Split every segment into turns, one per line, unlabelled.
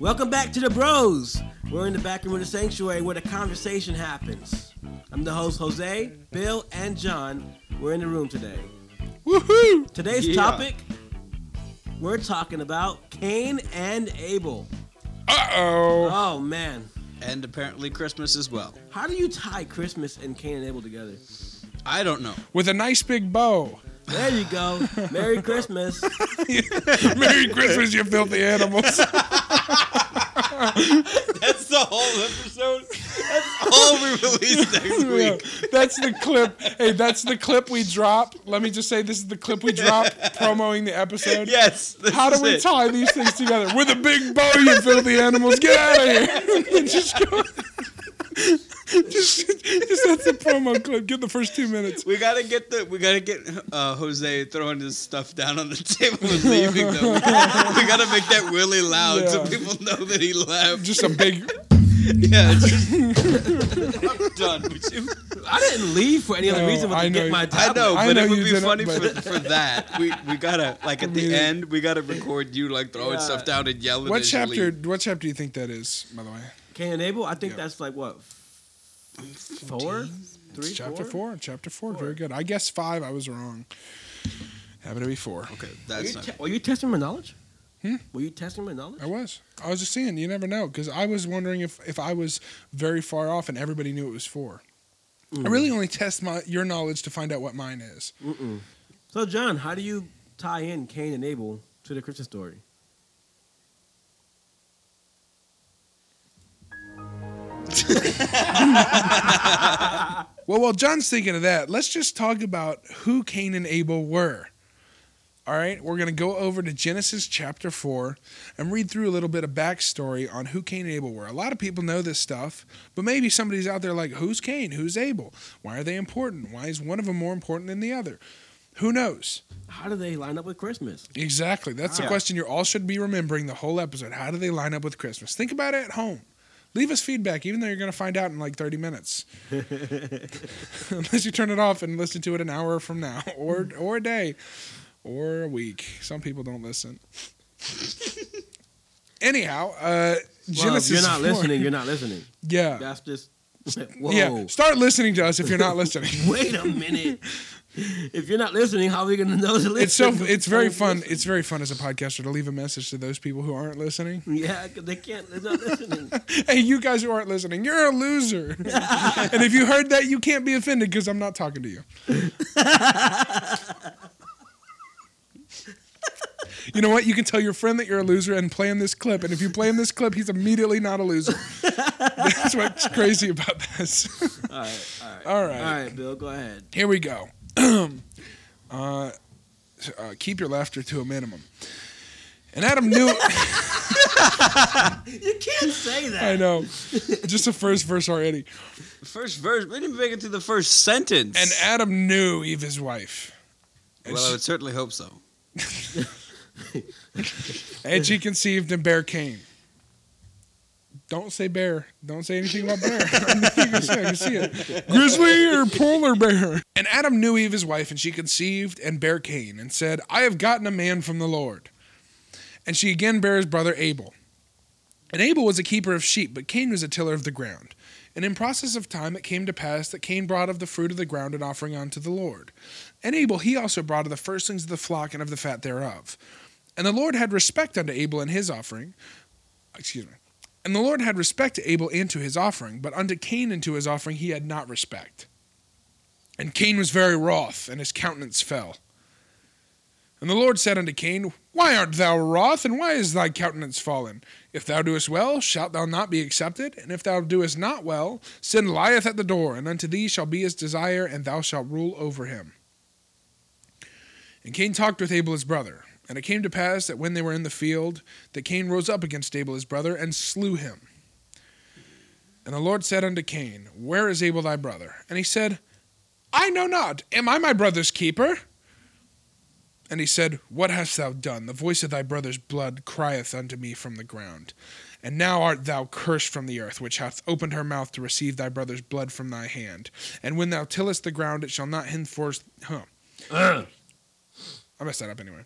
Welcome back to the Bros. We're in the back room of the sanctuary where the conversation happens. I'm the host, Jose, Bill, and John. We're in the room today.
Woohoo!
Today's
Yeah.
topic we're talking about Cain and Abel.
Uh oh.
Oh, man.
And apparently Christmas as well.
How do you tie Christmas and Cain and Abel together?
I don't know.
With a nice big bow.
There you go. Merry Christmas.
Merry Christmas, you filthy animals.
That's the whole episode. That's all we release next week.
that's the clip. Hey, that's the clip we drop. Let me just say this is the clip we drop promoting the episode.
Yes.
How do we
it.
tie these things together? With a big bow, you filthy animals. Get out of here. just go. just, just that's the promo clip. Get the first two minutes.
We gotta get the we gotta get uh, Jose throwing his stuff down on the table and leaving though. We gotta, make that really loud so
Yeah.
people know that he left.
Just a big.
yeah, just, I'm done. Would you-
I didn't leave for any other
No,
reason but
I
to
know
get my
you-
tablet.
I know,
I
but
know
it would
you
be
didn't,
funny
but-
for, for that. We we gotta like at the
mean-
end we gotta record you like throwing
Yeah.
stuff down and yelling.
What
as you
chapter?
leave.
What chapter do you think that is? By the way,
Cain and Abel? I think
Yeah.
that's like what? Four? Three?
It's chapter
four?
four. Chapter four. Very good. I guess five. I was wrong. Happened to be four.
Okay,
Were you,
that's
te- were you testing my knowledge?
Hmm?
Were you testing my knowledge?
I was. I was just saying. You never know because I was wondering if if I was very far off and everybody knew it was 4 I really only test my your knowledge to find out what mine is.
Mm-mm. So, John, how do you tie in Cain and Abel to the Christmas story?
Well, while John's thinking of that, let's just talk about who Cain and Abel were. All right, we're going to go over to Genesis chapter 4 and read through a little bit of backstory on who Cain and Abel were. A lot of people know this stuff, but maybe somebody's out there like, who's Cain? Who's Abel? Why are they important? Why is one of them more important than the other? Who knows?
How do they line up with Christmas?
Exactly. That's the
Yeah.
question you all should be remembering the whole episode. How do they line up with Christmas? Think about it at home. Leave us feedback, even though you're going to find out in like 30 minutes. Unless you turn it off and listen to it an hour from now, or or a day, or a week. Some people don't listen. Anyhow, uh, Genesis.
if you're not
4
listening, you're not listening.
Yeah.
That's just. Whoa.
Yeah. Start listening to us if you're not listening.
Wait a minute. If you're not listening, how are we going to know to listen?
It's so it's very fun. It's very fun as a podcaster to leave a message to those people who aren't listening.
Yeah, they can't. They're not listening.
hey, you guys who aren't listening, you're a loser. and if you heard that, you can't be offended because I'm not talking to you. you know what? You can tell your friend that you're a loser and play him this clip. And if you play him this clip, he's immediately not a loser. That's what's crazy about this.
all right, all right.
All right.
All right, Bill, go ahead.
Here we go. uh, uh, keep your laughter to a minimum. And Adam knew.
You can't say that.
I know. Just the first verse already.
First verse. We didn't make it to the first sentence.
And Adam knew Eve, his wife. And,
well, I would certainly hope so.
and she conceived and bare Cain. Don't say bear. Don't say anything about bear. you can see, I can see it. Grizzly or polar bear. And Adam knew Eve, his wife, and she conceived and bare Cain, and said, I have gotten a man from the Lord. And she again bare his brother Abel. And Abel was a keeper of sheep, but Cain was a tiller of the ground. And in process of time it came to pass that Cain brought of the fruit of the ground an offering unto the Lord. And Abel he also brought of the firstlings of the flock and of the fat thereof. And the Lord had respect unto Abel and his offering. Excuse me. And the Lord had respect to Abel and to his offering, but unto Cain and to his offering he had not respect. And Cain was very wroth, and his countenance fell. And the Lord said unto Cain, Why art thou wroth, and why is thy countenance fallen? If thou doest well, shalt thou not be accepted? And if thou doest not well, sin lieth at the door, and unto thee shall be his desire, and thou shalt rule over him. And Cain talked with Abel his brother. And it came to pass that when they were in the field, that Cain rose up against Abel his brother, and slew him. And the Lord said unto Cain, Where is Abel thy brother? And he said, I know not. Am I my brother's keeper? And he said, What hast thou done? The voice of thy brother's blood crieth unto me from the ground. And now art thou cursed from the earth, which hath opened her mouth to receive thy brother's blood from thy hand. And when thou tillest the ground, it shall not henceforth. Huh. I messed that up anyway.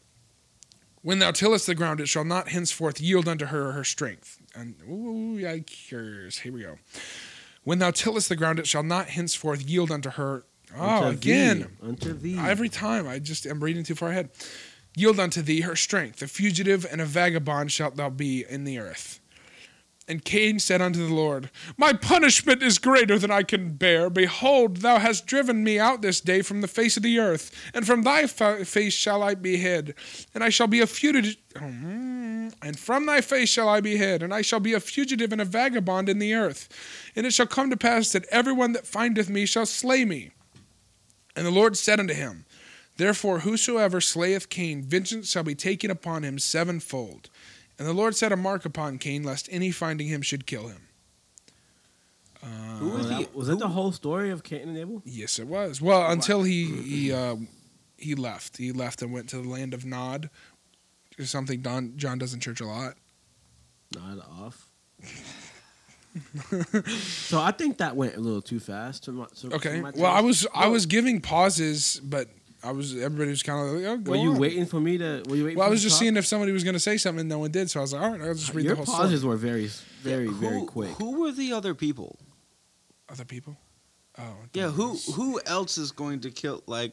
When thou tillest the ground, it shall not henceforth yield unto her her strength. And ooh, yikers. Here we go. When thou tillest the ground, it shall not henceforth yield unto her. Oh,
Unto ah,
again.
thee, unto thee.
Every time I just am reading too far ahead. Yield unto thee her strength. A fugitive and a vagabond shalt thou be in the earth. And Cain said unto the Lord, My punishment is greater than I can bear. Behold, thou hast driven me out this day from the face of the earth, and from thy fa- face shall I be hid, and I shall be a fugitive. Mm, and from thy face shall I be hid, and I shall be a fugitive and a vagabond in the earth. And it shall come to pass that everyone that findeth me shall slay me. And the Lord said unto him, Therefore, whosoever slayeth Cain, vengeance shall be taken upon him sevenfold. And the Lord set a mark upon Cain, lest any finding him should kill him.
Who
was,
was
that,
the
was that the whole story of Cain and Abel?
Yes, it was. Well, until he he uh, he left. He left and went to the land of Nod. It's something Don, John does in church a lot.
Not off. so I think that went a little too fast. To my, to, to
Okay.
my
Well, I was I was giving pauses, but I was everybody was kind of like, oh, go
Were you
on.
waiting for me to? Were you waiting?
Well, I was just
talk?
seeing if somebody was going to say something, and no one did. So I was like, all right, I'll just read
Your
the whole
pauses
story.
were very, very,
who,
very quick.
Who were the other people?
Other people. Oh.
Yeah, who
goodness.
who else is going to kill? Like,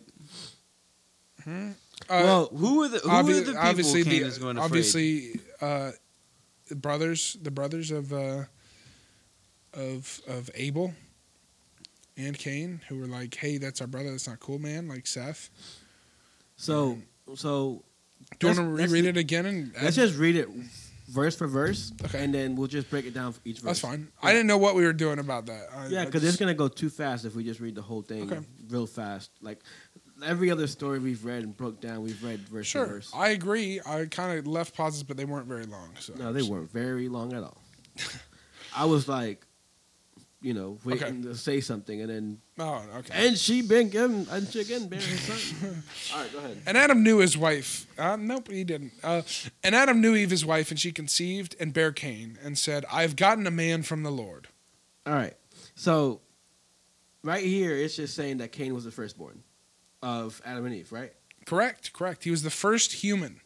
Uh,
well,
who are the who
obvi-
are the people
obviously
Cain
the
is going to
obviously uh, the brothers the brothers of uh, of of Abel and Cain who were like, hey, that's our brother. That's not cool, man. Like Seth.
so so
Do you want to reread it again? And
let's just read it verse for verse,
Okay.
and then we'll just break it down for each verse.
that's fine. I didn't know what we were doing about that. I,
Yeah, because
just-
it's gonna go too fast if we just read the whole thing
Okay.
real fast. Like every other story we've read and broke down, we've read verse for
sure.
verse.
I agree. I kind of left pauses, but they weren't very long. So
No, they weren't very long at all. I was like, you know, waiting to say something, and then
Oh, okay.
and she been given and she again bear his son. all right, go ahead.
And Adam knew his wife. Uh, nope, he didn't. Uh, and Adam knew Eve his wife, and she conceived and bare Cain, and said, "I've gotten a man from the Lord."
All right, so right here it's just saying that Cain was the firstborn of Adam and Eve, right?
Correct, correct. He was the first human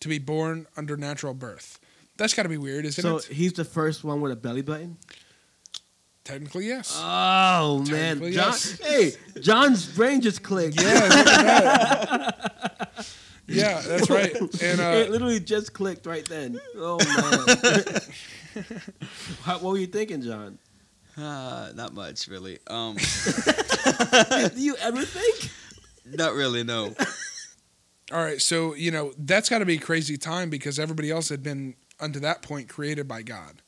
to be born under natural birth. That's got to be weird, isn't
so
it?
So he's the first one with a belly button.
Technically, yes.
Oh man, John,
yes.
hey, John's brain just clicked.
yeah, look at that. yeah, that's right. And
it
uh,
literally just clicked right then. Oh man, How- what were you thinking, John?
Uh, not much really. Um,
Do you ever think?
not really. No.
all right, so you know that's got to be a crazy time because everybody else had been unto that point created by God.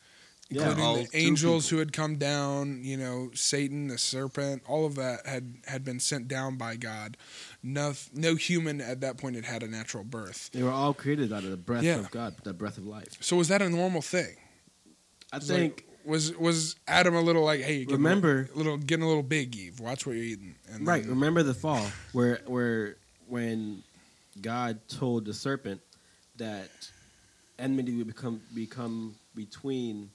Yeah,
including
all
the angels who had come down, you know, Satan, the serpent, all of that had had been sent down by God. No, no human at that point had had a natural birth.
They were all created out of the breath
Yeah.
of God, the breath of life.
So was that a normal thing?
I think.
like, was was Adam a little like, hey,
Remember-
a little, little getting a little big, Eve. Watch what you're eating. And
Right.
then-
Remember the fall, where where when God told the serpent that enmity would become become between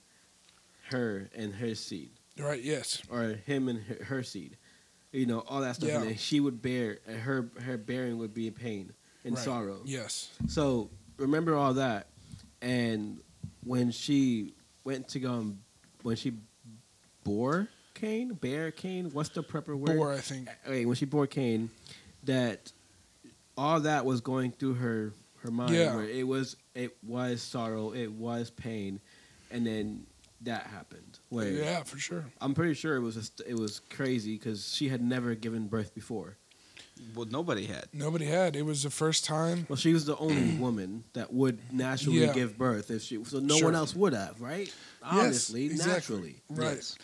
her and her seed,
right. Yes.
or him and her, her seed. You know all that stuff, and
Yeah.
then she would bear, and her her bearing would be in pain and
Right.
sorrow.
Yes.
So remember all that, and when she went to go, and- when she bore Cain, bear Cain, what's the proper word?
Bore, I think.
Wait, when she bore Cain, that all that was going through her her mind.
Yeah.
Where it was it was sorrow, it was pain, and then that happened. Where
Yeah, for sure.
I'm pretty sure it was just, it was crazy because she had never given birth before.
Well, nobody had.
Nobody had. It was the first time.
Well, she was the only woman that would naturally
Yeah.
give birth if she. So no
Sure.
one else would have, right? Honestly,
exactly.
naturally.
Right.
Yes.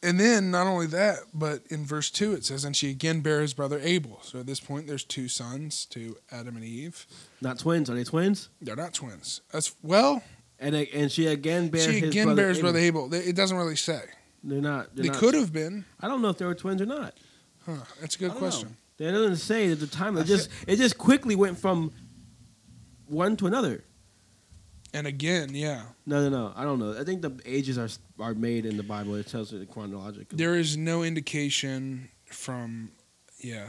And then not only that, but in verse two it says, "And she again bare his brother Abel." So at this point, there's two sons to Adam and Eve.
Not twins. Are they twins?
They're not twins. That's well.
And and she again bare
she
his
again
brother
bears
Abel.
brother Abel. It doesn't really say.
They're not. They're
they
not-
could have been.
I don't know if they were twins or not.
Huh, that's a good question.
know.
They doesn't say at the time. It just it just quickly went from one to another.
And again, yeah,
No, no, no. I don't know. I think the ages are are made in the Bible. It tells it chronologically.
there is no indication from, yeah.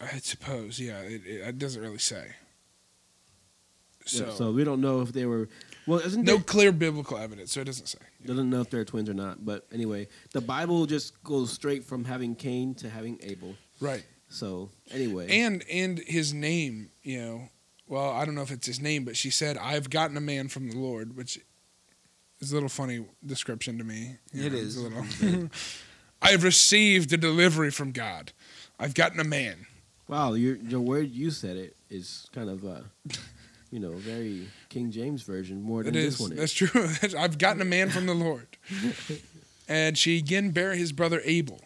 I suppose, yeah. It, it, it doesn't really say. So,
So, we don't know if they were. Well, isn't
no
there,
clear biblical evidence, so it doesn't say.
doesn't know if they're twins or not. But anyway, the Bible just goes straight from having Cain to having Abel.
Right.
So anyway,
And and his name, you know, well, I don't know if it's his name, but she said, "I've gotten a man from the Lord," which is a little funny description to me. You
It
know,
is.
it's a little. I've received a delivery from God. I've gotten a man.
wow, your your word you said it is kind of uh, you know, very King James version more than
It
this
is.
one is.
That's true. I've gotten a man from the Lord. and she again bare his brother Abel.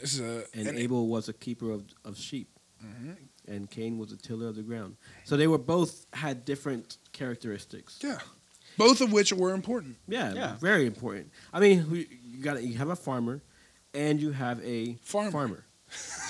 This is a
and
and-
Abel was a keeper of, of sheep,
Mhm.
and Cain was a tiller of the ground. So they were both had different characteristics.
Yeah. Both of which were important.
Yeah,
Yeah.
very important. I mean, you got you have a farmer, and you have a
Farmer.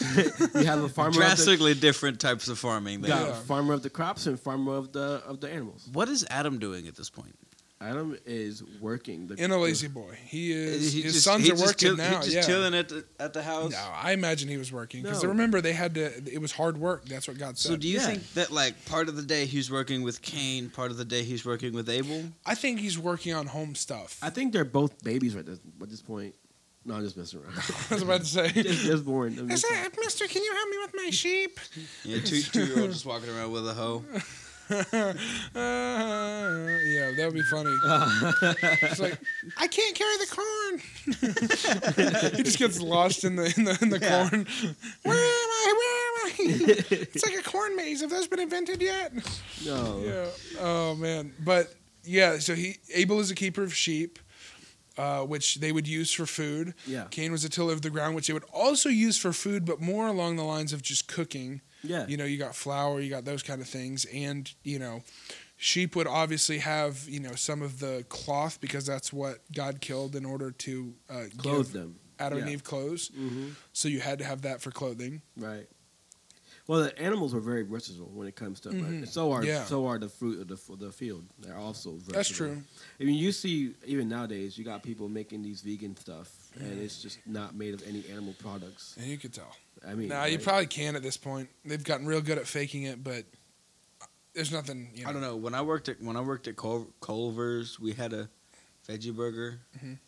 you have a farmer. Of the,
Drastically different types of farming. There.
got
Yeah.
farmer of the crops and farmer of the of the animals.
What is Adam doing at this point?
Adam is working. The,
In a lazy boy. He is
He
his
just-
sons are working
chill-
now.
He just
yeah.
chilling at the at the house.
No, I imagine he was working because
No.
remember they had to. It was hard work. That's what God said.
So do you
Yeah.
think that like part of the day he's working with Cain, part of the day he's working with Abel?
I think he's working on home stuff.
I think they're both babies right this, at this point. No, I'm just messing around.
I was about to say.
just, just born. I'm
I
just-
said, Mister, can you help me with my sheep?
Yeah, two two year old just walking around with a hoe.
Uh, yeah, that would be funny. it's like I can't carry the corn. he just gets lost in the in the, in the
Yeah.
corn. Where am I? Where am I? it's like a corn maze. Have those been invented yet?
no.
Yeah. Oh man. But yeah, so he Abel is a keeper of sheep, uh, which they would use for food.
Yeah.
Cain was a tiller of the ground, which they would also use for food, but more along the lines of just cooking.
Yeah.
You know, you got flour, you got those kind of things, and you know, sheep would obviously have you know some of the cloth because that's what God killed in order to uh,
Clothe them.
Adam and
Yeah.
Eve clothes.
hmm
So you had to have that for clothing.
Right. Well, the animals were very versatile when it comes to,
Mhm.
but so are
Yeah.
so are the fruit of the of the field. They're also versatile.
That's true.
I mean, you see, even nowadays, you got people making these vegan stuff, and it's just not made of any animal products.
And you could tell.
I mean,
Nah, you probably can at this point. They've gotten real good at faking it, but there's nothing. You know.
I don't know. When I worked at when I worked at Cul- Culver's, we had a veggie burger.
Mhm.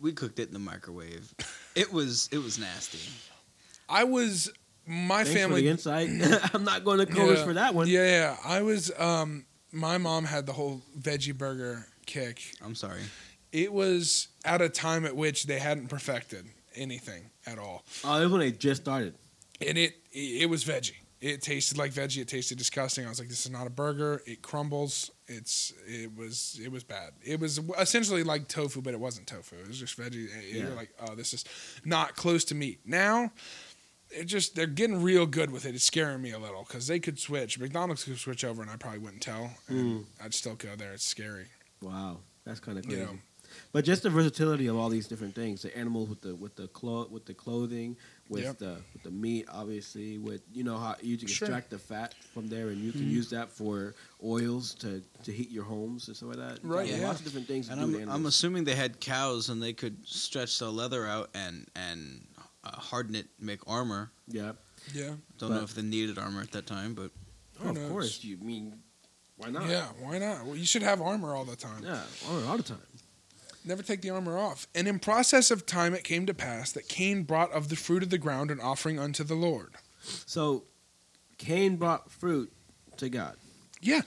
We cooked it in the microwave. It was it was nasty.
I was my
Thanks
family.
insight. I'm not going to Culver's
Yeah.
for that one.
Yeah, yeah. I was. Um, my mom had the whole veggie burger kick.
I'm sorry.
It was at a time at which they hadn't perfected anything at all,
Oh, was when they just started.
and it it was veggie. It tasted like veggie. It tasted disgusting. I was like, "This is not a burger. It crumbles. It's it was it was bad. It was essentially like tofu, but it wasn't tofu. It was just veggie.
Yeah.
You're like, oh, this is not close to meat. Now, it just they're getting real good with it. It's scaring me a little because they could switch. McDonald's could switch over, and I probably wouldn't tell. And I'd still go there. It's scary.
Wow, that's kind of
You know.
But just the versatility of all these different things, the animals with the with the clo- with the clothing, with
Yep.
the with the meat, obviously, with you know how you can
Sure.
extract the fat from there, and you can
Mhm.
use that for oils to to heat your homes and stuff like that.
Right, yeah.
Lots of different things. To
And
do with
I'm, I'm assuming they had cows and they could stretch the leather out and and Uh, harden it, make armor.
yeah.
Yeah.
Don't know if they needed armor at that time, but
Oh, of
knows?
course. You mean why not?
Yeah. Why not? Well, you should have armor all the time.
Yeah, all, all the time.
Never take the armor off. And in process of time, it came to pass that Cain brought of the fruit of the ground an offering unto the Lord.
So, Cain brought fruit to God.
Yeah.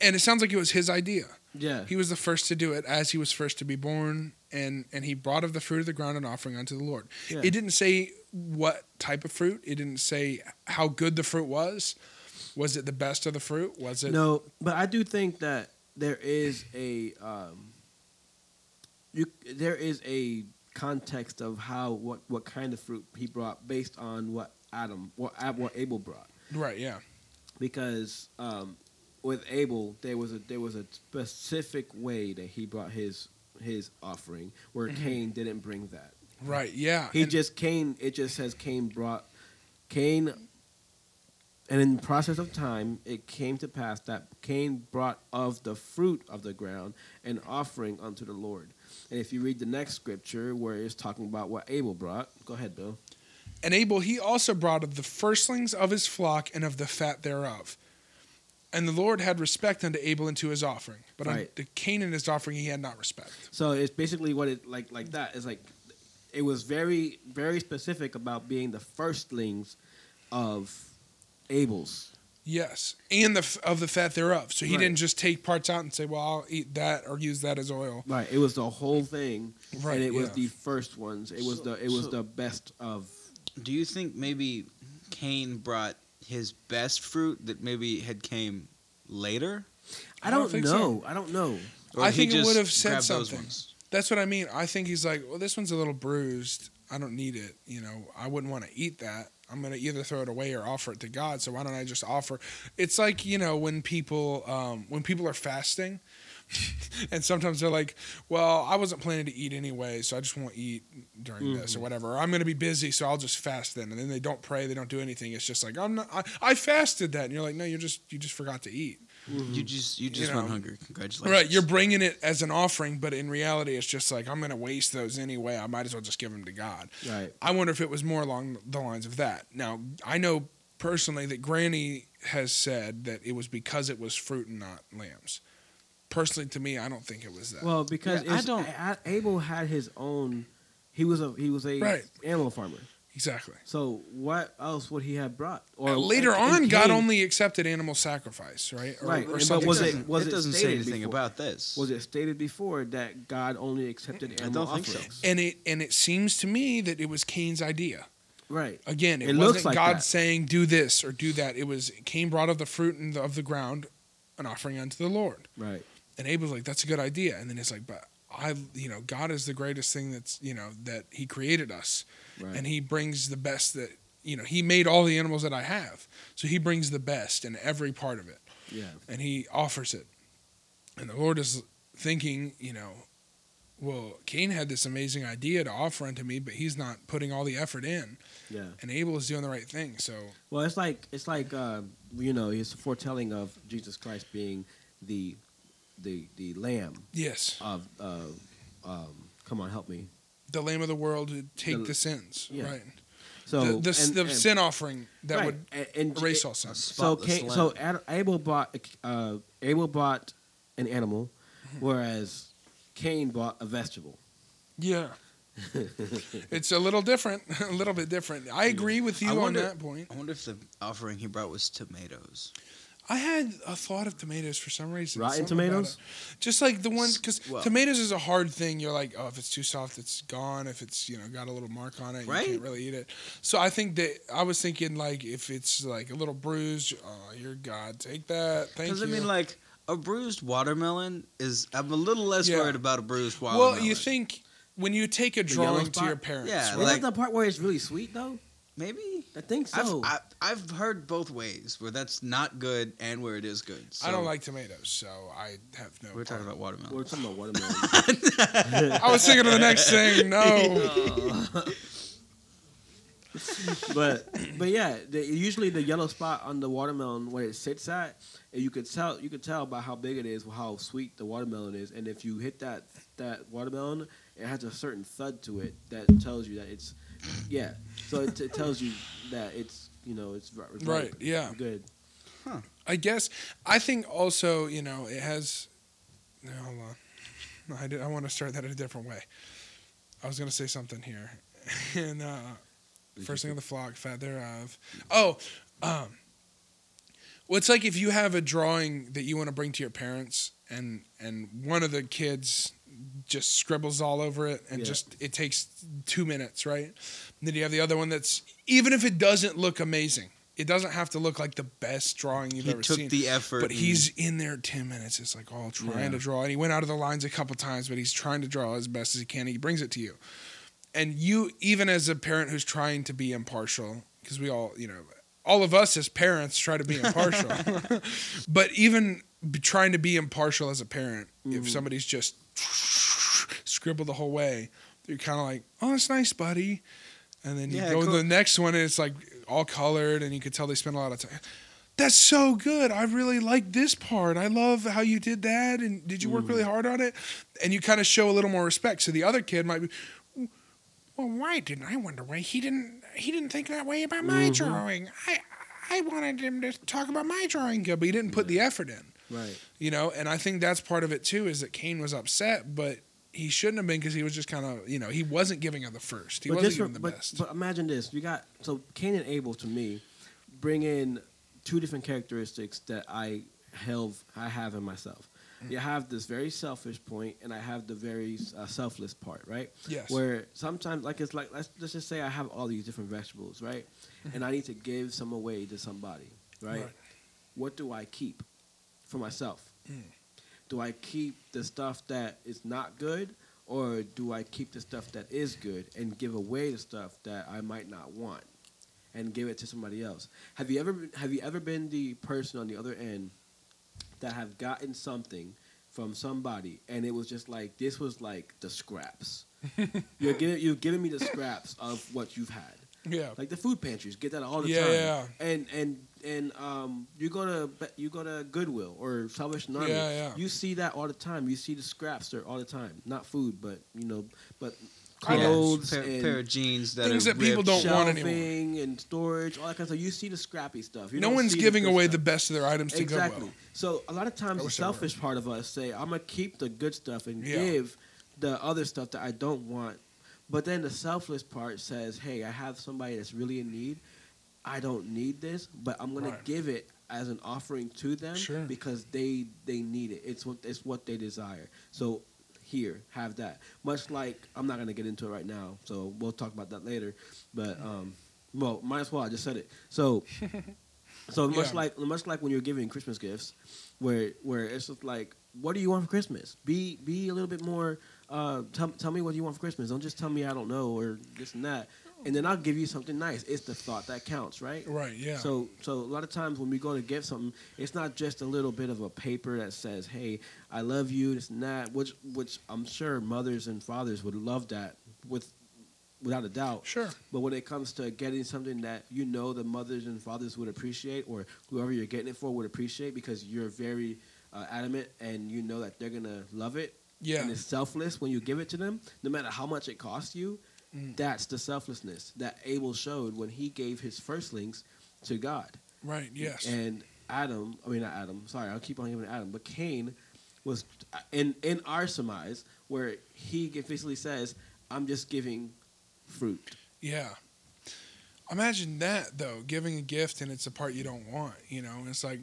And it sounds like it was his idea.
Yeah.
He was the first to do it as he was first to be born, and, and he brought of the fruit of the ground an offering unto the Lord.
Yeah.
It didn't say what type of fruit, it didn't say how good the fruit was. Was it the best of the fruit? Was it?
No, but I do think that there is a um, you there is a context of how what what kind of fruit he brought based on what Adam what Ab- what Abel brought
Right, yeah.
because um, with Abel there was a there was a specific way that he brought his his offering where
Mhm.
Cain didn't bring that.
Right, yeah.
He
And-
just Cain. It just says Cain brought Cain, and in the process of time, it came to pass that Cain brought of the fruit of the ground an offering unto the Lord. And if you read the next scripture where it's talking about what Abel brought, go ahead, Bill.
And Abel he also brought of the firstlings of his flock and of the fat thereof. And the Lord had respect unto Abel and to his offering, but
Right.
unto Cain and his offering he had not respect.
So it's basically what it like like that. It's like it was very very specific about being the firstlings of Abel's.
Yes, and the of the fat thereof. So he
Right.
didn't just take parts out and say, "Well, I'll eat that or use that as oil."
Right. It was the whole thing.
Right,
And it was the first ones. It was the it was
so-
the best of
Do you think maybe Cain brought his best fruit that maybe had came later?
I
I don't
don't,
think
know. I don't know.
Or
I think it would have said
grabbed those
something.
ones?
That's what I mean. I think he's like, "Well, this one's a little bruised. I don't need it. You know, I wouldn't want to eat that. I'm gonna either throw it away or offer it to God. So why don't I just offer?" It's like you know when people um, when people are fasting, and sometimes they're like, "Well, I wasn't planning to eat anyway, so I just won't eat during this or mm-hmm. whatever. Or I'm gonna be busy, so I'll just fast then." And then they don't pray, they don't do anything. It's just like, "I'm not. I, I fasted that," and you're like, "No, you're just you just forgot to eat." Mm-hmm.
You just you just
know.
went hungry. Congratulations.
Right, you're bringing it as an offering, but in reality, it's just like I'm going to waste those anyway. I might as well just give them to God.
Right.
I wonder if it was more along the lines of that. Now, I know personally that Granny has said that it was because it was fruit and not lambs. Personally, to me, I don't think it was that.
Well, because
Yeah, I don't-
A- A- Abel had his own. He was a he was a
Right.
animal farmer.
exactly.
So what else would he have brought?
Or uh, later
and- and
on, God
Cain-
only accepted animal sacrifice, right? Or,
Right,
Or
but was
it
it-
doesn't,
was
it
it
doesn't say anything
before?
about this.
Was it stated before that God only accepted
I
animal
don't think so.
offerings?
and it and it seems to me that it was Cain's idea.
Right.
Again, it,
It
wasn't
looks like
God
that.
saying do this or do that. It was Cain brought of the fruit and the, of the ground, an offering unto the Lord.
Right.
And Abel's like, that's a good idea. And then it's like, but I, you know, God is the greatest thing that's, you know, that He created us,
Right.
and He brings the best that, you know, He made all the animals that I have, so He brings the best in every part of it,
yeah.
and He offers it. And the Lord is thinking, you know, well, Cain had this amazing idea to offer unto me, but he's not putting all the effort in.
Yeah.
And Abel is doing the right thing. So
Well, it's like it's like uh, you know, it's a foretelling of Jesus Christ being the the the lamb
yes,
of uh, um, come on, help me.
the Lamb of the world to take the,
The-
sins.
yeah.
Right.
So
the the,
and-
the
and-
sin offering that
right,
would
and, and
erase
it-
all sin.
So Cain, so Ad- Abel bought uh, Abel bought an animal,
Mm-hmm.
whereas Cain bought a vegetable.
Yeah. it's a little different, a little bit different. I agree with you
I
on that point.
I wonder if the offering he brought was tomatoes.
I had a thought of tomatoes for some reason.
Rotten
Something
tomatoes?
Just like the ones, because
Well-
tomatoes is a hard thing. You're like, oh, if it's too soft, it's gone. If it's you know got a little mark on it,
Right.
you can't really eat it. So I think that I was thinking like if it's like a little bruised, oh, you're God, take that. Thank
Because
you.
I mean, like a bruised watermelon is. I'm a little less
Yeah.
worried about a bruised watermelon.
well, you think when you take a
The
drawing to your parents,
Yeah,
right?
Is
like-
that the part where it's really sweet though?
Maybe?
I think so.
I've, I, I've heard both ways where that's not good and where it is good. So
I don't like tomatoes, so I have no.
We're talking about watermelon.
We're talking about watermelon.
I was thinking of the next thing. No.
but but yeah, the, usually the yellow spot on the watermelon where it sits at, and you could tell you could tell by how big it is, how sweet the watermelon is, and if you hit that that watermelon, it has a certain thud to it that tells you that it's yeah. So it, it tells you that it's you know it's ri- it's
Right, yeah.
good.
I guess I think also you know it has. No, hold on. No, I did. I want to start that in a different way. I was gonna say something here, and uh, first thing of the flock, fat thereof. Oh, um, well, it's like if you have a drawing that you want to bring to your parents, and and one of the kids just scribbles all over it, and
Yeah.
just it takes two minutes, right? And then you have the other one that's even if it doesn't look amazing, it doesn't have to look like the best drawing you've
he
ever
took
seen.
the effort.
But he's in there ten minutes. It's like all trying
Yeah.
to draw, and he went out of the lines a couple times, but he's trying to draw as best as he can. And he brings it to you, and you, even as a parent who's trying to be impartial, because we all, you know, all of us as parents try to be impartial, but even trying to be impartial as a parent, if mm-hmm. somebody's just scribbled the whole way, you're kind of like, oh, that's nice, buddy. And then you
Yeah,
go to the next one, and it's like all colored, and you could tell they spent a lot of time. That's so good. I really like this part. I love how you did that. And did you work really mm-hmm. hard on it? And you kind of show a little more respect. So the other kid might be, well, why didn't I wonder why he didn't he didn't think that way about my mm-hmm. drawing? I I wanted him to talk about my drawing good, but he didn't put the effort in.
Right.
You know, and I think that's part of it too. Is that Cain was upset, but he shouldn't have been because he was just kind of you know he wasn't giving her the first. He
But
wasn't giving the
but,
best.
But imagine this: you got so Cain and Abel to me bring in two different characteristics that I have I have in myself.
Mm.
You have this very selfish point, and I have the very uh, selfless part, right?
Yes.
Where sometimes, like it's like let's let's just say I have all these different vegetables, right? And I need to give some away to somebody, right?
Mm-hmm. Right.
What do I keep for myself?
Mm.
Do I keep the stuff that is not good, or do I keep the stuff that is good and give away the stuff that I might not want and give it to somebody else? Have you ever have you ever been the person on the other end that have gotten something from somebody and it was just like this was like the scraps? you're giving you've given me the scraps of what you've had
yeah,
like the food pantries get that all the
Yeah,
time
yeah.
and and and um you go to you go to goodwill or salvation army
Yeah, yeah.
you see that all the time you see the scraps there all the time not food but you know but
Yeah.
clothes
pair,
and
pair of jeans that
Things
are
that people don't want anymore.
shelving and storage all that kind of stuff you see the scrappy stuff you
no one's giving
good
away
stuff.
the best of their items to go.
exactly
Goodwill.
so a lot of times the
wish they were.
selfish part of us say i'm gonna keep the good stuff and
Yeah.
give the other stuff that i don't want but then the selfless part says, "Hey, I have somebody that's really in need. I don't need this, but I'm
Right.
to give it as an offering to them
Sure.
because they they need it. It's what it's what they desire. So here, have that. Much like I'm not going to get into it right now, so we'll talk about that later. But um, well, might as well. I just said it. So so much
Yeah.
like much like when you're giving Christmas gifts, where where it's just like, what do you want for Christmas? Be be a little bit more. Uh, tell tell me what you want for Christmas. Don't just tell me I don't know or this and that. And then I'll give you something nice. It's the thought that counts, right?
Right, yeah.
So so a lot of times when we go to get something, it's not just a little bit of a paper that says, "Hey, I love you," this and that. Which which I'm sure mothers and fathers would love that with without a doubt.
Sure.
But when it comes to getting something that you know the mothers and fathers would appreciate, or whoever you're getting it for would appreciate, because you're very uh, adamant and you know that they're gonna love it,
Yeah.
and it's selfless when you give it to them, no matter how much it costs you.
Mm.
That's the selflessness that Abel showed when he gave his firstlings to God.
Right. Yes.
And Adam, I mean not Adam. Sorry, I'll keep on giving Adam, but Cain was in in our surmise where he basically says, "I'm just giving fruit."
Yeah. Imagine that though, giving a gift and it's a part you don't want, you know. It's like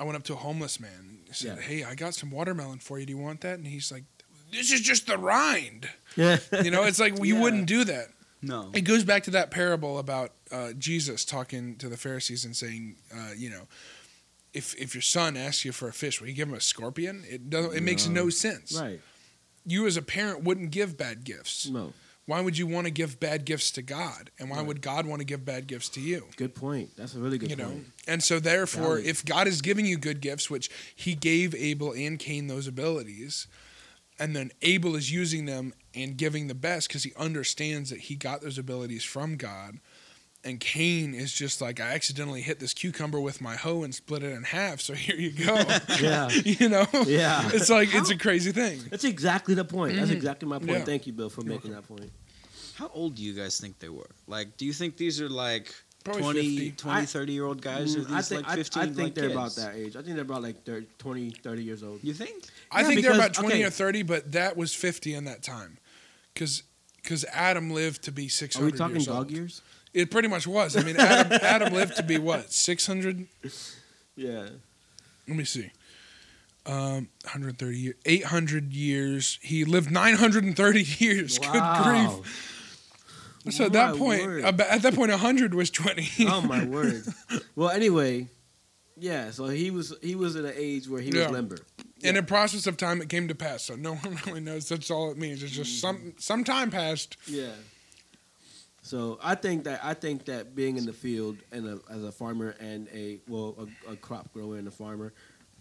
I went up to a homeless man and said,
Yeah.
"Hey, I got some watermelon for you. Do you want that?" And he's like, "This is just the rind."
Yeah,
You know, it's like you
Yeah.
wouldn't do that.
No.
It goes back to that parable about uh, Jesus talking to the Pharisees and saying, uh, you know, if if your son asks you for a fish, will you give him a scorpion? It doesn't. It makes
No.
no sense.
right.
You as a parent wouldn't give bad gifts.
No,
Why would you want to give bad gifts to God? And why
Right.
would God want to give bad gifts to you?
good point. That's a really good
you know, and so therefore,
Valid.
if God is giving you good gifts, which He gave Abel and Cain those abilities, and then Abel is using them and giving the best because he understands that he got those abilities from God, and Cain is just like, I accidentally hit this cucumber with my hoe and split it in half, so here you go.
Yeah,
you know,
yeah.
it's like it's a crazy thing.
That's exactly the point. That's
Mhm.
exactly my point.
Yeah.
Thank you, Bill, for
You're
making that point.
How old do you guys think they were? Like, do you think these are like
Probably
20,
50.
20
I-
30 year old guys? Or
Mm,
these
I think
like 15
I, I think
like
they're
kids?
about that age. I think they're about like 30, 20, 30 years old.
You think?
I
Yeah,
think they're about twenty
okay.
or thirty, but that was fifty in that time, because cuz Adam lived to be 600
Are we talking
years
dog
old.
years?
It pretty much was. I mean, Adam, Adam lived to be what six hundred.
Yeah.
Let me see. Um, 130 years, 800 years. He lived 930 years. Good
Wow.
grief. So at that
My
point,
word.
ab- at that point, 100 was 20.
oh my word. Well, anyway, yeah. So he was he was at an age where he
Yeah.
was limber.
In a process of time, it came to pass. So no one really knows. That's all it means. It's just some mm-hmm. some time passed.
Yeah. So I think that I think that being in the field and a, as a farmer and a well a, a crop grower and a farmer,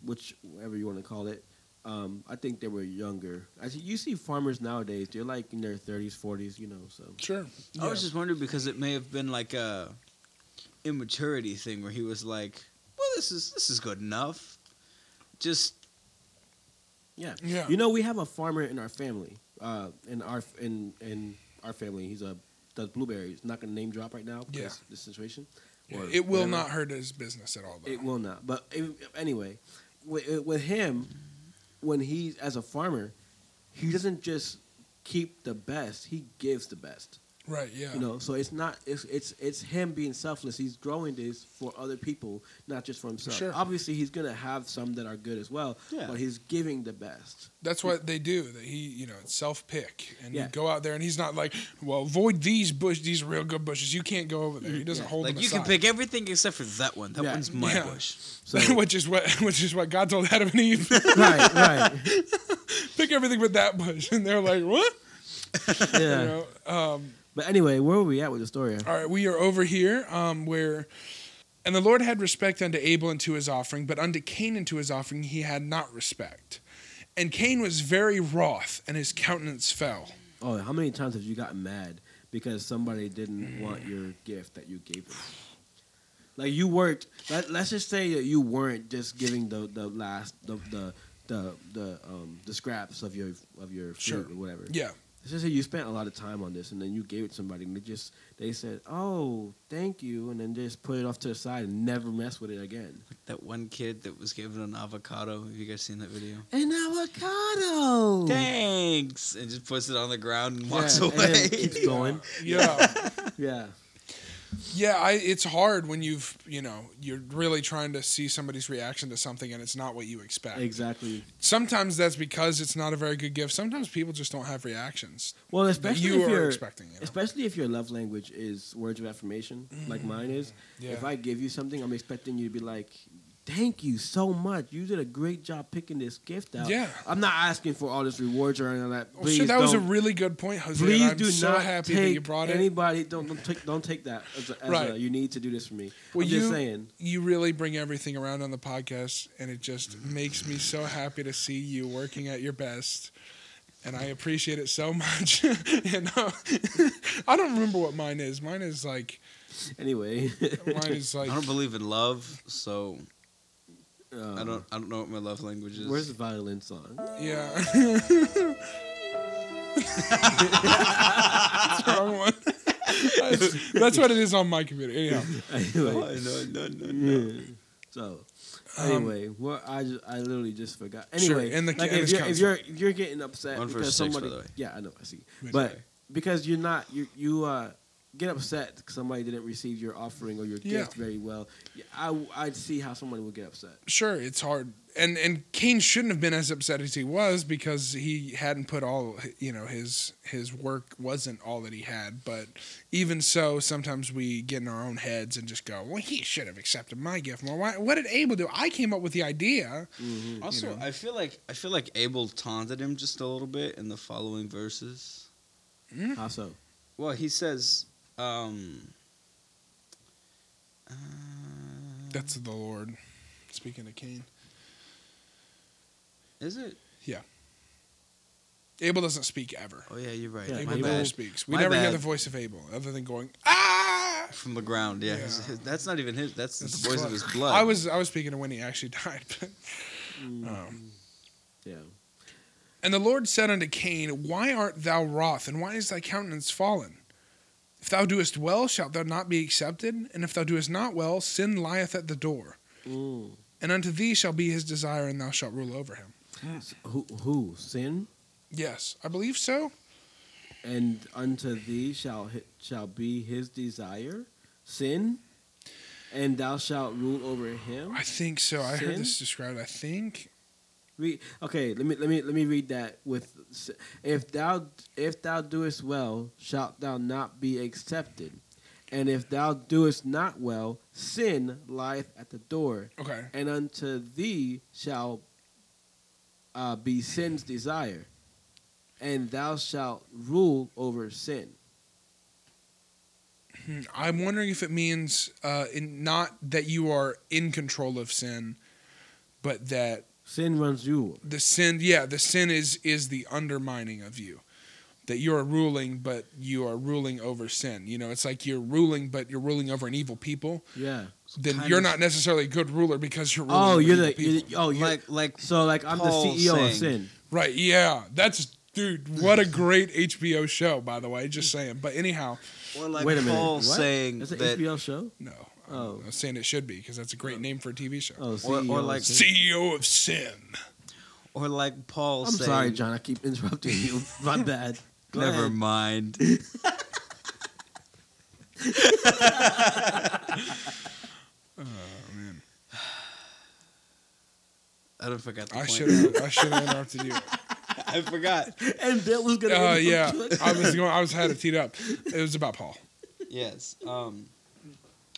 whichever you want to call it, um, I think they were younger. As you see farmers nowadays, they're like in their thirties, forties, you know. So
Sure.
I was just wondering because it may have been like a immaturity thing where he was like, "Well, this is this is good enough." Just
yeah.
Yeah.
You know, we have a farmer in our family. Uh, in our in in our family, he's a does blueberries. Not gonna name drop right now because
Yeah.
the situation. or
It will
whatever.
not hurt his business at all. Though.
It will not. But if, anyway, with, with him, when he's as a farmer, he doesn't just keep the best; he gives the best.
Right? Yeah.
You know, so it's not it's it's it's him being selfless. He's growing this for other people, not just for himself.
Sure.
Obviously, he's gonna have some that are good as well,
Yeah.
but he's giving the best.
That's what they do. That he, you know, it's self pick, and
Yeah.
you go out there, and he's not like, well, avoid these bush, these real good bushes. You can't go over there. He doesn't
Yeah.
hold
Like
them
you can pick everything except for that one. That
Yeah.
one's my
Yeah.
bush.
So
which is what, which is what God told Adam and Eve.
right, right,
pick everything but that bush, and they're like, what?
yeah.
You know. Um,
But anyway, where were we at with the story?
All right, we are over here um, where, and the Lord had respect unto Abel and to his offering, but unto Cain and to his offering he had not respect. And Cain was very wroth, and his countenance fell.
Oh, how many times have you gotten mad because somebody didn't want your gift that you gave them? Like you weren't. Let, let's just say that you weren't just giving the the last the the the the um the scraps of your of your fruit
Sure.
or whatever.
Yeah,
Let's just say you spent a lot of time on this and then you gave it to somebody and they just they said, "Oh, thank you," and then just put it off to the side and never mess with it again.
That one kid that was given an avocado. Have you guys seen that video?
An avocado.
Thanks, and just puts it on the ground and walks
Yeah,
away.
then keeps going.
yeah,
Yeah.
yeah. I, it's hard when you've, you know, you're really trying to see somebody's reaction to something, and it's not what you expect.
Exactly.
Sometimes that's because it's not a very good gift. Sometimes people just don't have reactions
Well, especially
you
if
are
you're
expecting. You know?
Especially if your love language is words of affirmation, like mm-hmm. mine is.
Yeah.
If I give you something, I'm expecting you to be like, "Thank you so much. You did a great job picking this gift out."
Yeah.
I'm not asking for all this rewards or anything like that.
Well,
Please
sure, that was a really good point, Jose.
Please
I'm
do
so
not
happy
take
that you brought it.
anybody. Don't don't take don't take that as a, as
Right.
a, you need to do this for me.
Well,
I'm
you
just saying.
you really bring everything around on the podcast, and it just makes me so happy to see you working at your best. And I appreciate it so much. and uh, I don't remember what mine is. Mine is like
Anyway,
mine is like
I don't believe in love, so
um,
I don't. I don't know what my love language is.
Where's the violin song?
yeah. That's the wrong one. That's, that's what it is on my computer. Anyhow,
anyway,
Oh, no, no, no, no.
Yeah. So
Um,
anyway, what I just, I literally just forgot.
Sure,
Anyway,
and the-
like
and
if you're, if you're if you're getting upset
One for
because
six, by
somebody,
the way.
yeah, I know, I see,
Which
but because you're not you you uh get upset because somebody didn't receive your offering or your
Yeah.
gift very well. I I'd see how somebody would get upset.
sure, it's hard. And and Cain shouldn't have been as upset as he was because he hadn't put all you know his his work wasn't all that he had. But even so, sometimes we get in our own heads and just go, "Well, he should have accepted my gift more. Why, what did Abel do? I came up with the idea."
Mm-hmm.
Also,
You know?
I feel like I feel like Abel taunted him just a little bit in the following verses.
How so?
Well, he says, um, uh,
That's the Lord speaking to Cain.
is it? Yeah.
Abel doesn't speak ever.
Oh yeah, you're right.
Yeah,
Abel
My
Abel-
never
bad.
speaks. We
My
never hear the voice of Abel other than going ah.
From the ground, yeah.
Yeah.
His- his- that's not even his. That's
That's
the voice of his blood.
I was I was speaking of when he actually died. But,
Mm,
um,
yeah.
And the Lord said unto Cain, Why art thou wroth, and why is thy countenance fallen? If thou doest well, shalt thou not be accepted? And if thou doest not well, sin lieth at the door.
Mm.
And unto thee shall be his desire, and thou shalt rule over him.
Who who sin
Yes, I believe so.
and unto thee shall shall be his desire, sin, and thou shalt rule over him.
I think so. I heard this described. I think.
Read, okay, let me let me let me read that with if thou if thou doest well, shalt thou not be accepted, and if thou doest not well, sin lieth at the door,
Okay.
and unto thee shall uh, be sin's desire, and thou shalt rule over sin.
Hmm, I'm wondering if it means uh, in, not that you are in control of sin, but that
Sin runs you.
the sin yeah the sin is is the undermining of you that you are ruling but you are ruling over sin you know it's like you're ruling but you're ruling over an evil people
Yeah.
then you're
of-
not necessarily a good ruler because you're oh, ruling
Oh,
over
you're
evil
the you're, oh you're
like like
so like I'm
Paul
the CEO of sin.
right yeah that's dude what a great hbo show by the way just saying but anyhow
or like
Wait a minute.
Paul
what?
saying
That's an
that
HBO show.
no
Oh.
I was saying it should be because that's a great name for a TV show.
Oh,
Or-
CEO.
or like-
CEO of Sin.
Or like Paul
I'm
saying,
sorry, John. I keep interrupting you. My bad. Go
Never
ahead.
mind.
Oh man,
I don't forget the
I should have. I should have interrupted you.
I forgot.
And Bill was gonna.
Uh, yeah. I was going. I was had it teed up. It was about Paul.
Yes. Um,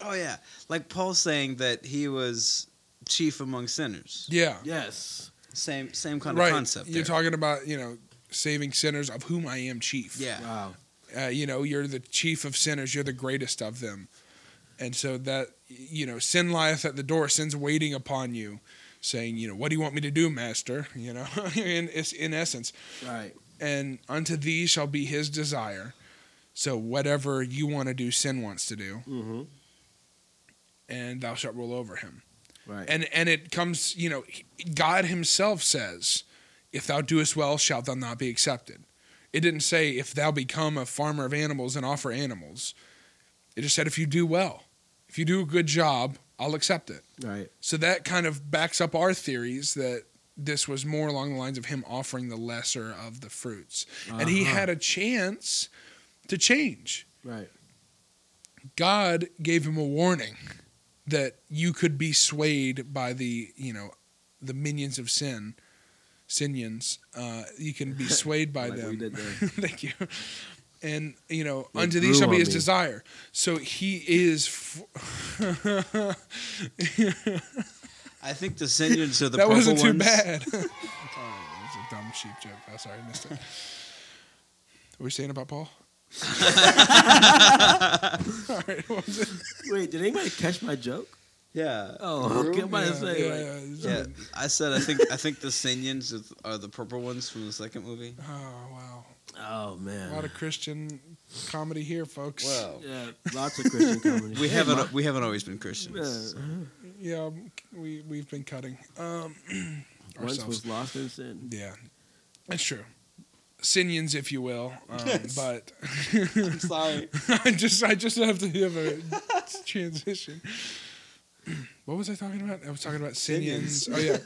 oh yeah, like Paul saying that he was chief among sinners.
Yeah,
Yes.
Same same kind
right.
of concept.
You're
there.
talking about you know saving sinners of whom I am chief.
Yeah.
Wow.
uh, you know, you're the chief of sinners, you're the greatest of them. And so that, you know, sin lieth at the door, sin's waiting upon you, saying, you know, what do you want me to do, master? You know, in, in essence.
Right.
And unto thee shall be his desire. So whatever you want to do, sin wants to do,
Mm-hmm.
And thou shalt rule over him.
Right.
And and it comes, you know, God Himself says, "If thou doest well, shalt thou not be accepted." It didn't say if thou become a farmer of animals and offer animals. It just said if you do well, if you do a good job, I'll accept it.
right.
So that kind of backs up our theories that this was more along the lines of him offering the lesser of the fruits, and he
Uh-huh.
had a chance to change.
Right.
God gave him a warning that you could be swayed by the, you know, the minions of sin, sinions. Uh, you can be swayed by
Like
them. Thank you. And you know,
They
unto thee shall be his
me.
desire. So he is. F-
I think the sinions are the
that wasn't too
ones.
bad. oh, was a dumb sheep joke. Oh, sorry, I missed it. What were you saying about Paul? All right, what was it?
Wait, did anybody catch my joke?
Yeah.
Oh, okay. I'm about to say.
yeah,
like,
yeah.
Yeah, I said I think I think the Sinions are- are the purple ones from the second movie.
Oh wow.
Oh man.
A lot of Christian comedy here, folks.
Well,
yeah, lots of Christian comedy.
we haven't we haven't always been Christians.
Yeah.
yeah, we we've been cutting um,
Once
ourselves.
was lost in sin.
Yeah, that's true. Sinions, if you will, um,
Yes.
but
I'm sorry.
I just I just have to have a transition. What was I talking about? I was talking about Sinions. Oh yeah.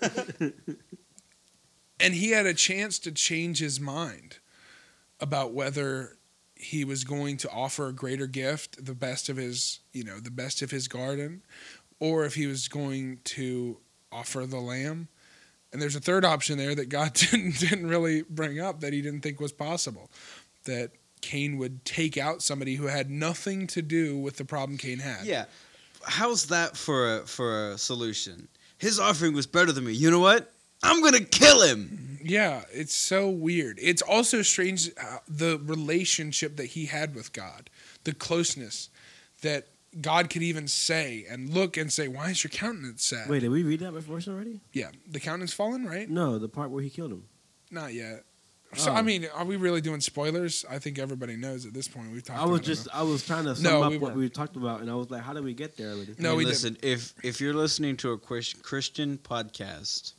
and he had a chance to change his mind about whether he was going to offer a greater gift, the best of his, you know, the best of his garden, or if he was going to offer the lamb. And there's a third option there that God didn't didn't really bring up that he didn't think was possible. That Cain would take out somebody who had nothing to do with the problem Cain had.
Yeah, how's that for a for a solution? His offering was better than me. You know what? I'm gonna kill him.
Yeah, it's so weird. It's also strange uh, the relationship that he had with God, the closeness that God could even say and look and say, "Why is your countenance sad?"
Wait, did we read that verse already?
Yeah, the countenance fallen, right?
No, the part where he killed him.
Not yet. So
Oh.
I mean, are we really doing spoilers? I think everybody knows at this point. We've talked.
I was
about
just,
enough.
I was trying to sum
No,
up
we
what we talked about, and I was like, how did we get there already?
No,
Hey,
we didn't.
listen. If if you're listening to a Christian podcast,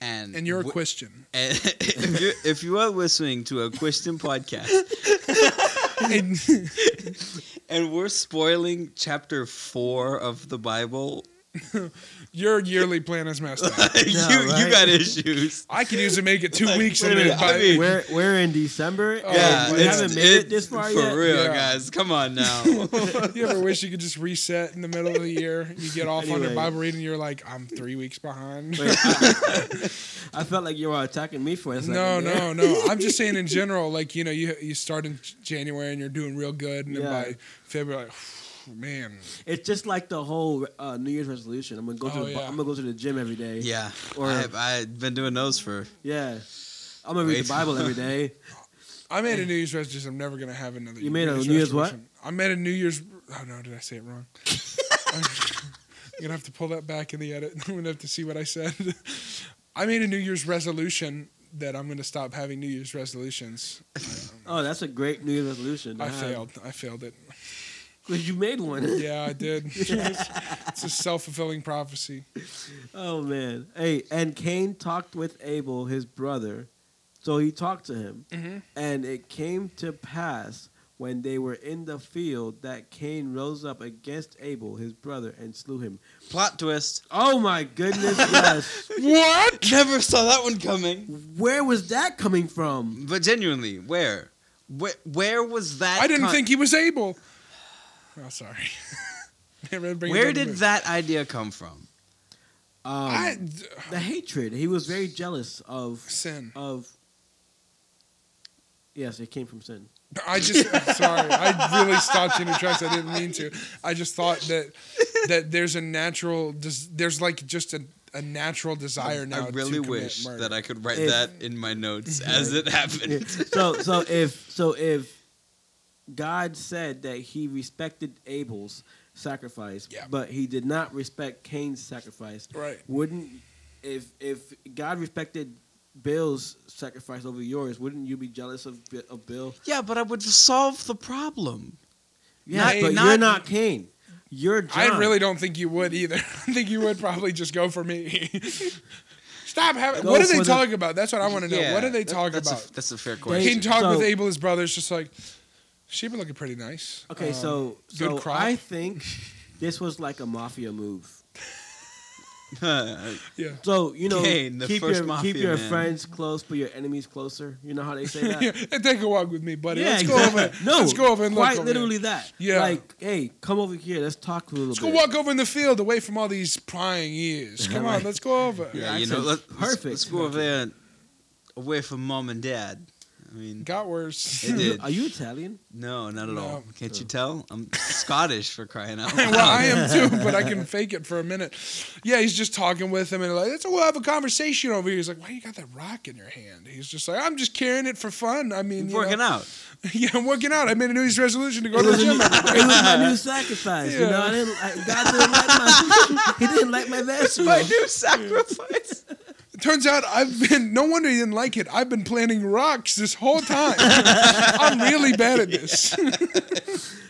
and
and you're a
w-
Christian.
and if you if you are listening to a Christian podcast
And-
and we're spoiling chapter four of the Bible,
your yearly plan is messed up.
you
Yeah,
you got issues.
I could usually make it two
Like,
weeks
wait a
and
minute,
then
I mean-
We're we're in December.
Oh,
and
yeah,
we
it's-
haven't made it this far
for
yet.
real,
Yeah.
guys. Come on now.
you ever wish you could just reset in the middle of the year? You get off on your Bible reading, you're like, I'm three weeks behind.
Wait, I, I felt like you were attacking me for a second.
no,
there.
no, no. I'm just saying in general, like you know, you you start in January and you're doing real good, and
Yeah.
then by February, like, man,
It's just like the whole uh, New Year's resolution. I'm gonna go to
Oh,
the,
yeah.
I'm gonna go to the gym every day.
yeah,
Or-
I have, I've been doing those for.
Yeah. I'm gonna read the Bible every day.
I made a New Year's resolution. I'm never gonna have another.
You made a New Year's what?
resolution. I made a New Year's. Oh no, did I say it wrong? I'm gonna have to pull that back in the edit. I'm gonna have to see what I said. I made a New Year's resolution that I'm gonna stop having New Year's resolutions.
Oh, that's a great New Year's resolution.
I
have.
failed. I failed it.
Cause you made one.
Yeah, I did. it's a self fulfilling prophecy.
Oh man. Hey, and Cain talked with Abel, his brother. So he talked to him,
Mhm.
and it came to pass when they were in the field that Cain rose up against Abel, his brother, and slew him.
Plot twist.
Oh my goodness, yes.
What?
Never saw that one coming.
Where was that coming from?
But genuinely, where? Where, where was that?
I didn't
con-
think he was able. Oh, sorry.
Where did
me.
that idea come from?
Um,
I,
the hatred. He was very jealous of
sin?
of. Yes, it came from sin.
I just sorry. I really stopped you in your tracks. I didn't mean to. I just thought that that there's a natural. There's like just a, a natural desire now.
I really
to
wish
murder.
that I could write
If-
that in my notes as it happened.
so so if so if God said that He respected Abel's sacrifice,
Yeah.
but He did not respect Cain's sacrifice,
Right.
wouldn't if if God respected Bill's sacrifice over yours, wouldn't you be jealous of Bi- of Bill?
yeah, but I would solve the problem.
Yeah,
Not-
but
not-
you're not Cain. You're John.
I really don't think you would either. I think you would probably just go for me. Stop having.
Go
what are they
for the-
talking about? That's what I want to know.
Yeah,
what do they
that-
talk
that's
about?
A, that's a fair question.
Cain talked
so-
with Abel, his brother. It's just like she been looking pretty nice.
Okay,
Um,
so
good
so
crop.
I think this was like a mafia move.
yeah.
So you know,
Cain, the
keep
first
your
mafia
keep your
man.
friends close, but your enemies closer. You know how they say that.
yeah, and take a walk with me, buddy.
Yeah,
let's
exactly.
go over.
No,
let's go over and look
quite
over
literally
here.
that.
Yeah.
like, hey, come over here. Let's talk a little
Let's
bit.
go walk over in the field, away from all these prying ears. Come on, let's go over.
yeah,
Your
you know,
accent's
let,
perfect.
Let's, let's go over there, away from mom and dad. I mean,
Got worse.
It did.
Are you Italian?
no, not at
No.
all. Can't you oh. tell? I'm Scottish for crying out loud.
well, I am too, but I can fake it for a minute. Yeah, he's just talking with him, and like, let's we'll have a conversation over here. He's like, "Why you got that rock in your hand?" He's just like, "I'm just carrying it for fun." I mean, you
working
know,
out.
Yeah, I'm working out. I made a New Year's resolution to go
It
to the gym.
new-
every day.
it was my new sacrifice. You know,
Yeah.
I didn't. I, God didn't like my. he didn't like my vegetable.
My new sacrifice.
It turns out I've been. No wonder he didn't like it. I've been planting rocks this whole time. I'm really bad at this.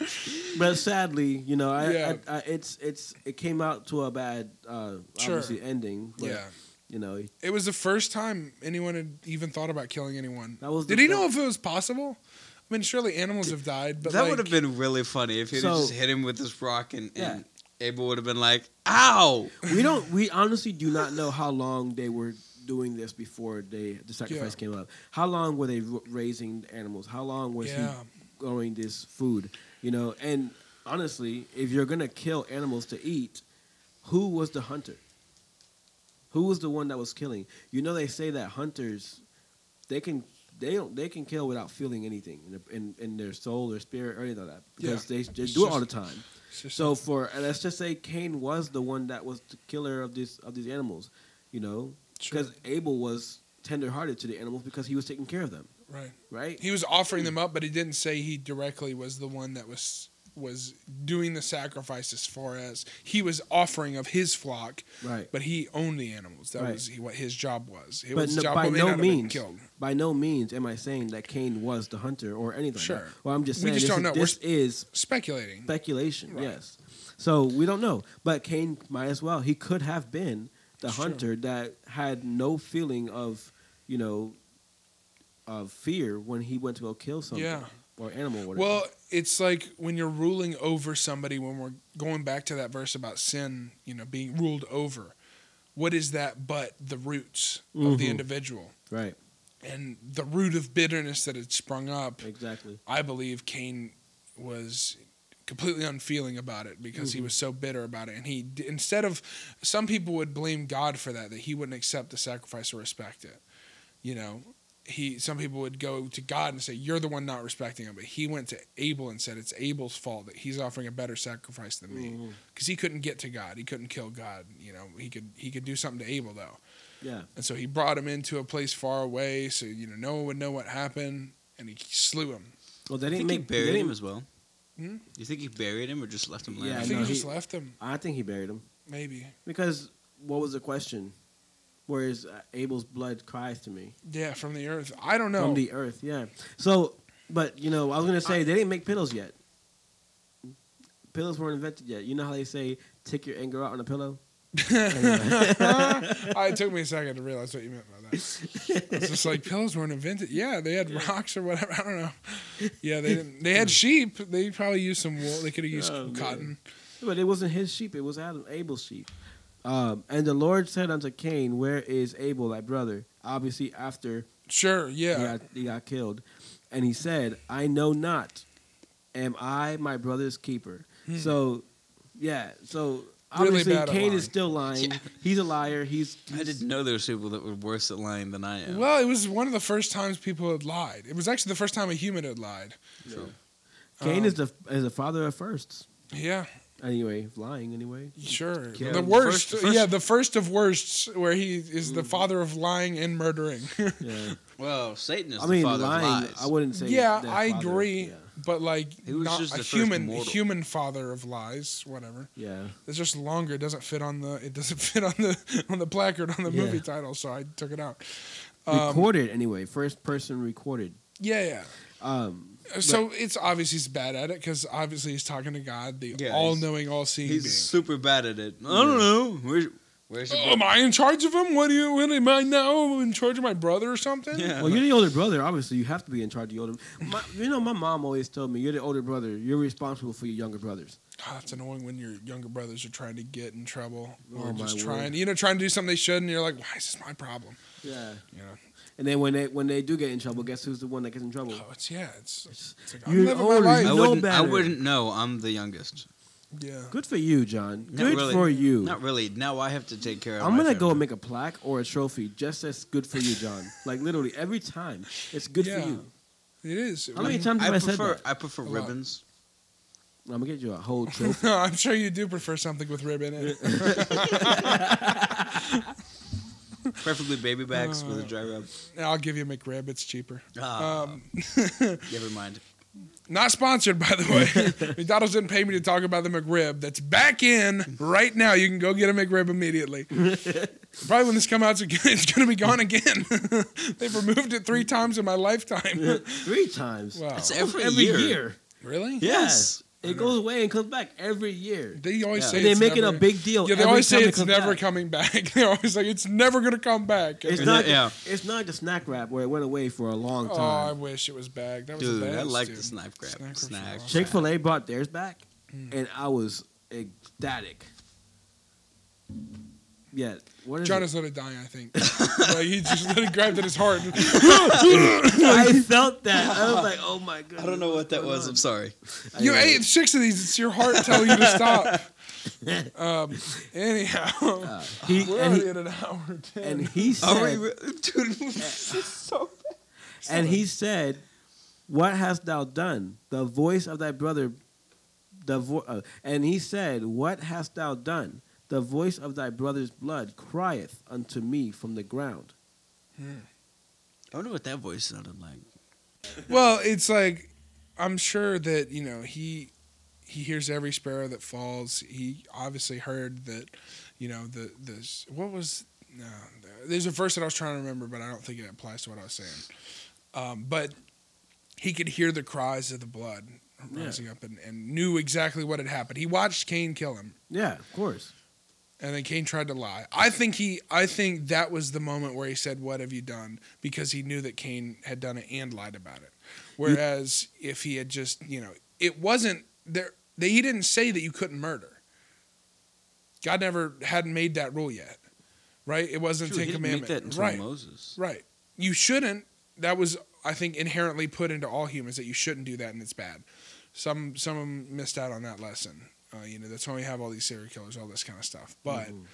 But sadly, you know, I,
Yeah.
I, I it's it's it came out to a bad, uh,
Sure.
obviously ending. But,
yeah.
you know,
It was the first time anyone had even thought about killing anyone.
That was
Did
the-
he know if it was possible? I mean, surely animals have died, but
that
like,
would have been really funny if he'd
So-
just hit him with this rock and,
Yeah.
And Abel would have been like, "Ow!"
we don't. We honestly do not know how long they were doing this before they the sacrifice
Yeah.
came up. How long were they r- raising animals? How long was
Yeah.
he growing this food? You know, and honestly, if you're gonna kill animals to eat, who was the hunter? Who was the one that was killing? You know, they say that hunters, they can. They don't. They can kill without feeling anything in, in, in their soul or spirit or anything like that because they, they
It's
do it all the time. So for let's just say Cain was the one that was the killer of this of these animals, you know,
Sure.
because Abel was tenderhearted to the animals because he was taking care of them,
right.
right?
He was offering them up, but he didn't say he directly was the one that was was doing the sacrifice as far as he was offering of his flock,
Right.
but he owned the animals. That
Right.
was he, what his job was. It
But
was
no-
job
by no
not have been
means-
killed.
By no means am I saying that Cain was the hunter or anything.
Sure.
Like that. Well, I'm just
We
saying
just
this,
don't know.
is,
We're
is
Speculating.
speculation.
Right.
Yes. So we don't know, but Cain might as well. He could have been the hunter that had no feeling of, you know, of fear when he went to go kill something
Yeah.
Or animal. Or whatever.
Well, it's like when you're ruling over somebody, when we're going back to that verse about sin, you know, being ruled over. What is that but the roots of the
Mhm.
individual?
right.
And the root of bitterness that had sprung up,
Exactly.
I believe Cain was completely unfeeling about it because he
Mhm.
was so bitter about it. And he, instead of, some people would blame God for that, that he wouldn't accept the sacrifice or respect it. You know, he, some people would go to God and say, You're the one not respecting him. But he went to Abel and said, It's Abel's fault that he's offering a better sacrifice than me. Because he couldn't get to God. He couldn't kill God. You know, he could, he could do something to Abel, though.
Yeah.
And so he brought him into a place far away so, you know, no one would know what happened. And he slew him.
Well, they didn't
think he
make. they
buried him
didn't-
as well.
Hmm?
You think he buried him or just left him?
Yeah,
laying
I
there?
I
think
know,
he just
he-
left him.
I think he buried him
Maybe.
because what was the question? Whereas uh, Abel's blood cries to me
Yeah, from the earth. I don't know.
from the earth. Yeah. So, but you know, I was gonna say they didn't make pillows yet. Pillows weren't invented yet. You know how they say take your anger out on a pillow.
it took me a second to realize what you meant by that. It's just like pillows weren't invented. Yeah, they had rocks or whatever. I don't know. Yeah, they didn't. They had sheep. They probably used some wool. They could have used
Oh, man.
cotton.
But it wasn't his sheep; it was Adam, Abel's sheep. Um, and the Lord said unto Cain, "Where is Abel, thy brother?" Obviously, after
Sure. Yeah.
he, got, he got killed, and he said, "I know not. Am I my brother's keeper?" So, yeah. So
Hmm. Really
obviously, Cain is still lying. He's a liar. He's,
I didn't know there was people that were worse at lying than I am.
Well, it was one of the first times people had lied. It was actually the first time a human had lied.
True.
Cain
Um,
is the is the father of firsts.
Yeah.
Anyway, lying anyway.
Sure.
Kill
the
him.
worst,
First- first-
yeah, the first of worsts, where he is
Mm.
the father of lying and murdering.
Yeah.
Well, Satan is
I
the
mean,
father
lying.
of lies.
I wouldn't say.
yeah,
their
I
father,
agree,
Yeah.
but like
He was
not
just
a
the first
human,
mortal.
human father of lies. Whatever.
yeah.
It's just longer. It doesn't fit on the. It doesn't fit on the on the placard on the
Yeah.
movie title, so I took it out. Um,
recorded anyway. First person recorded.
yeah, yeah.
Um,
So it's obvious he's bad at it because obviously he's talking to God, the
Yeah,
all-knowing, all-seeing
He's
being.
super bad at it. I don't know. Where's, where's
Oh, am I in charge of him? What do you? What am I now in charge of my brother or something?
Yeah.
well, you're the older brother. Obviously, you have to be in charge of the older. My, you know, my mom always told me, "You're the older brother. You're responsible for your younger brothers."
God, it's annoying when your younger brothers are trying to get in trouble or
Oh, my
just
word.
trying, you know, trying to do something they shouldn't. You're like, why is this my problem?
Yeah.
You know,
And then when they when they do get in trouble, guess who's the one that gets in trouble?
oh, it's yeah, it's, it's like
You're
I'm living my
older,
I
you
life.
know
wouldn't, I
better.
wouldn't know. I'm the youngest.
Yeah,
Good for you, John.
Not
Good
really.
for you.
Not really. Now I have to take care of
I'm
my
gonna go
family.
and make a plaque or a trophy just as good for you, John. like literally every time, it's good
Yeah.
for you.
it is.
How many
Like,
times have I,
I
said
prefer
that?
I prefer
A lot.
ribbons.
I'm gonna get you a whole trophy.
No, I'm sure you do prefer something with ribbon in it.
Preferably baby backs with a
Uh,
dry rub.
I'll give you a McRib. It's cheaper.
Ah,
Um,
never mind.
not sponsored, by the way. McDonald's didn't pay me to talk about the McRib. That's back in right now. You can go get a McRib immediately. Probably when this comes out, it's it's going to be gone again. They've removed it three times in my lifetime.
Three times.
wow.
It's every,
Every
year.
year.
Really?
Yes.
It goes away and comes back every year.
They always
Yeah.
say
And they
it's
make it a
never-
big deal.
Yeah, they
every
always say
time it
it's
comes
never
back.
coming back. They're always like, it's never going to come back.
It's
And
not.
then- yeah.
It's not the snack wrap where it went away for a long time.
oh, I
time.
wish it was back. That was
Dude,
the
I like
dude.
the snack wrap.
Snack
Snack.
wraps are awesome.
Chick Fil A brought theirs back,
Mm.
and I was ecstatic. Yeah. What is
John
it?
is let it die, I think. like, he just let it grab at his heart.
I felt that. I was like, oh my god.
I don't know what that was. I'm sorry.
You ate six of these. It's your heart telling you to stop. Um, anyhow,
He,
we're
and,
already
he,
at an hour ten.
and he
Are we
said,
re- dude, this is so bad.
and he said, "What hast thou done? The voice of thy brother, the vo- uh, and he said, What hast thou done? The voice of thy brother's blood crieth unto me from the ground."
I wonder what that voice sounded like.
Well, it's like I'm sure that you know he he hears every sparrow that falls. He obviously heard that you know the the what was no. There's a verse that I was trying to remember, but I don't think it applies to what I was saying. Um, but he could hear the cries of the blood
Yeah.
rising up and, and knew exactly what had happened. He watched Cain kill him.
Yeah, of course.
And then Cain tried to lie. I think he I think that was the moment where he said, "What have you done?" because he knew that Cain had done it and lied about it. Whereas if he had just, you know, it wasn't there that he didn't say that you couldn't murder. God never hadn't made that rule yet. Right? It wasn't
True,
Ten
he make
Commandment.
that until
right.
Moses.
Right. You shouldn't. That was, I think, inherently put into all humans that you shouldn't do that, and it's bad. Some some of them missed out on that lesson. Uh, you know, that's why we have all these serial killers, all this kind of stuff. But
Mhm.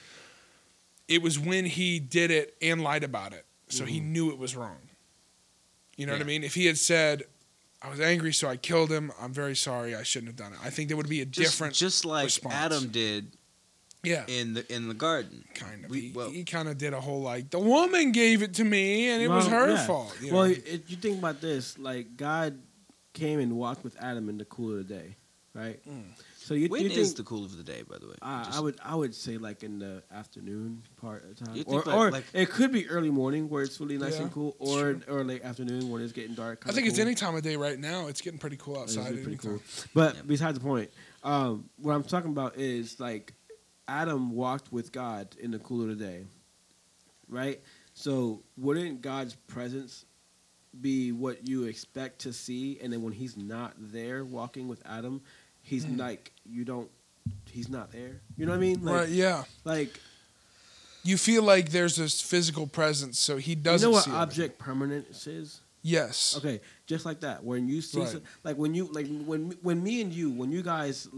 it was when he did it and lied about it, so he
Mhm.
knew it was wrong. You know what I mean? If he had said, "I was angry, so I killed him. I'm very sorry. I shouldn't have done it," I think there would be a
Just,
different.
just like
response.
Adam did
yeah.
in the in the garden.
Kind of.
We-
he
well-
he kind of did a whole like the woman gave it to me and it was her
yeah.
fault. You
well,
know?
if you think about this, like God came and walked with Adam in the cool of the day, right?
Mm.
So you,
When
you
is
think
the cool of the day, by the way?
Uh,
Just-
I would I would say like in the afternoon part of time,
You
or,
like-
or
like-
it could be early morning where it's really nice
Yeah,
and cool, or or late afternoon when it's getting dark.
I
kinda
think it's any time of day right now. It's getting pretty cool
It's
outside.
pretty
anytime.
cool. But
Yeah.
besides the point, um, what I'm talking about is like Adam walked with God in the cool of the day, right? So wouldn't God's presence be what you expect to see? And then when He's not there walking with Adam, He's
Mm.
like you don't. He's not there. You know what I mean? Like,
right? Yeah.
Like
You feel like there's this physical presence, so he doesn't.
You know what object permanence is?
Yes.
Okay, just like that. When you see,
Right.
some, like when you, like when when me and you, when you guys,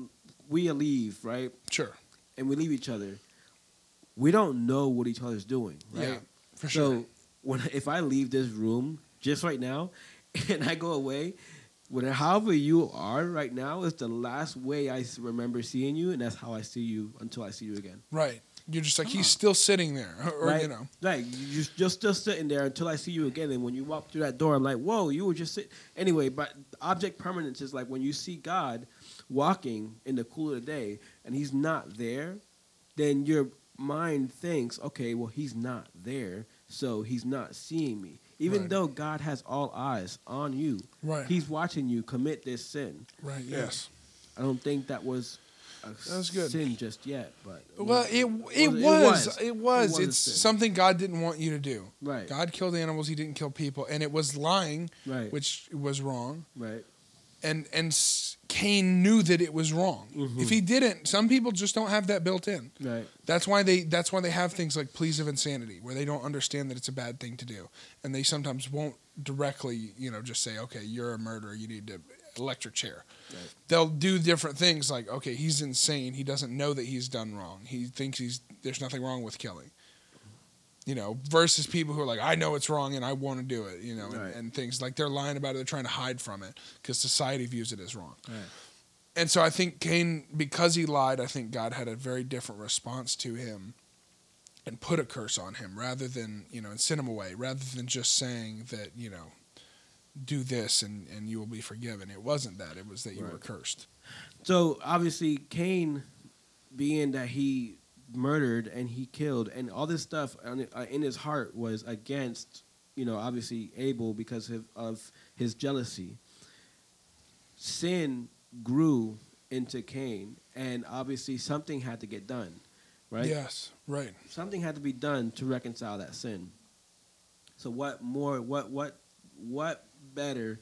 we leave, right,
Sure.
and we leave each other, we don't know what each other's doing, right?
Yeah, for sure.
so when if I leave this room just right now, and I go away, whatever however you are right now is the last way I remember seeing you, and that's how I see you until I see you again.
Right. You're just like he's uh-huh. still sitting there, or
right?
you know.
Right. You just just still sitting there until I see you again. And when you walk through that door, I'm like, whoa, you were just sitting. Anyway, but object permanence is like when you see God walking in the cool of the day and he's not there, then your mind thinks, okay, well, he's not there, so he's not seeing me. Even
Right.
though God has all eyes on you,
Right.
he's watching you commit this sin.
Right. Yes.
I don't think that was a
That good.
sin just yet, but
Well, it it
was-
was
it
it
was.
was,
It was
it's something God didn't want you to do.
right,
God killed animals; He didn't kill people, and it was lying,
right,
which was wrong.
right.
And and Cain knew that it was wrong.
Mhm.
If he didn't, some people just don't have that built in.
Right.
That's why they that's why they have things like pleas of insanity, where they don't understand that it's a bad thing to do, and they sometimes won't directly, you know, just say, "Okay, you're a murderer. You need to electric chair."
Right.
They'll do different things like, "Okay, he's insane. He doesn't know that he's done wrong. He thinks he's there's nothing wrong with killing." You know, versus people who are like, "I know it's wrong and I want to do it." You know, and,
Right.
and things like they're lying about it. They're trying to hide from it because society views it as wrong.
Right.
And so I think Cain, because he lied, I think God had a very different response to him and put a curse on him rather than, you know, and sent him away, rather than just saying that, you know, do this and, and you will be forgiven. It wasn't that. It was that you were cursed.
So obviously, Cain, being that he murdered and he killed and all this stuff uh, in his heart was against, you know, obviously Abel because of, of his jealousy. Sin grew into Cain, and obviously something had to get done, right?
Yes, right.
something had to be done to reconcile that sin. So what more what what what better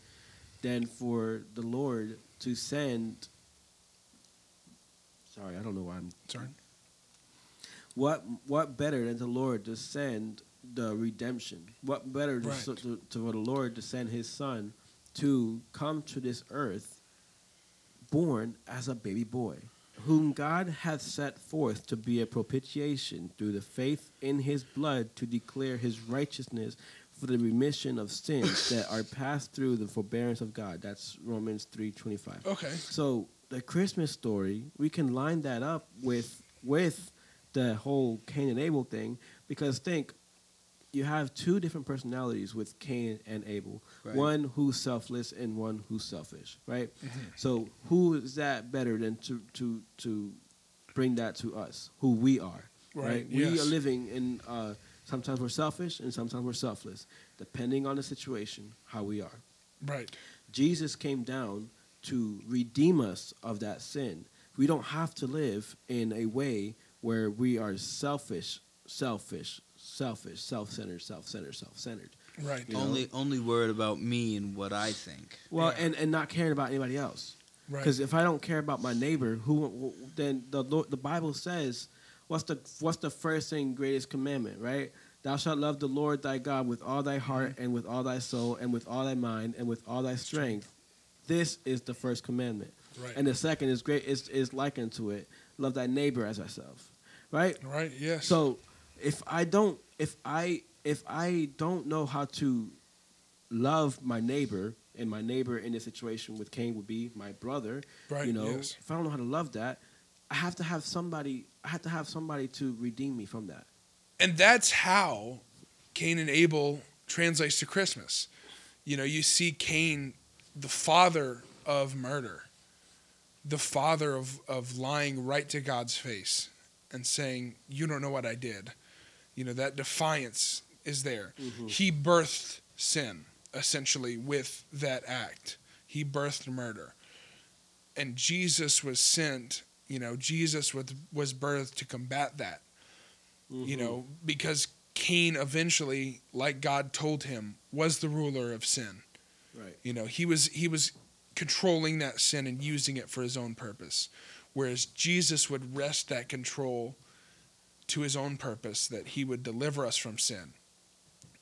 than for the Lord to send Sorry, I don't know why I'm
Sorry.
What what better than the Lord to send the redemption? What better to,
Right.
to, to, for the Lord to send His Son to come to this earth, born as a baby boy, whom God hath set forth to be a propitiation through the faith in His blood to declare His righteousness for the remission of sins that are passed through the forbearance of God. That's Romans three twenty five.
Okay.
So the Christmas story, we can line that up with with the whole Cain and Abel thing because think you have two different personalities with Cain and Abel.
Right.
One who's selfless and one who's selfish, right?
Mm-hmm.
So who is that better than to to to bring that to us, who we are,
Right,
right? We are living in. Uh, sometimes we're selfish and sometimes we're selfless, depending on the situation, how we are.
Right.
Jesus came down to redeem us of that sin. We don't have to live in a way where we are selfish, selfish, selfish, self-centered, self-centered, self-centered.
Right.
You know?
Only only worried about me and what I think.
Well,
Yeah.
and, and not caring about anybody else.
Right.
Because if I don't care about my neighbor, who who- then the Lord, the Bible says, what's the what's the first and greatest commandment, right? Thou shalt love the Lord thy God with all thy heart mm-hmm. and with all thy soul and with all thy mind and with all thy strength. This is the first commandment.
Right.
And the second is great is is likened to it. Love thy neighbor as thyself. Right?
right. Yes.
So if I don't if I if I don't know how to love my neighbor, and my neighbor in this situation with Cain would be my brother,
right.
you know,
Yes.
if I don't know how to love that, I have to have somebody I have to have somebody to redeem me from that.
and that's how Cain and Abel translates to Christmas. You know, you see Cain, the father of murder, the father of, of lying right to God's face and saying, You don't know what I did. You know, that defiance is there. He birthed sin, essentially, with that act. He birthed murder. And Jesus was sent, You know, Jesus was was birthed to combat that. You
Mm-hmm.
know, because Cain eventually, like God told him, was the ruler of sin.
Right.
You know, he was he was controlling that sin and using it for his own purpose. Whereas Jesus would wrest that control to his own purpose that he would deliver us from sin.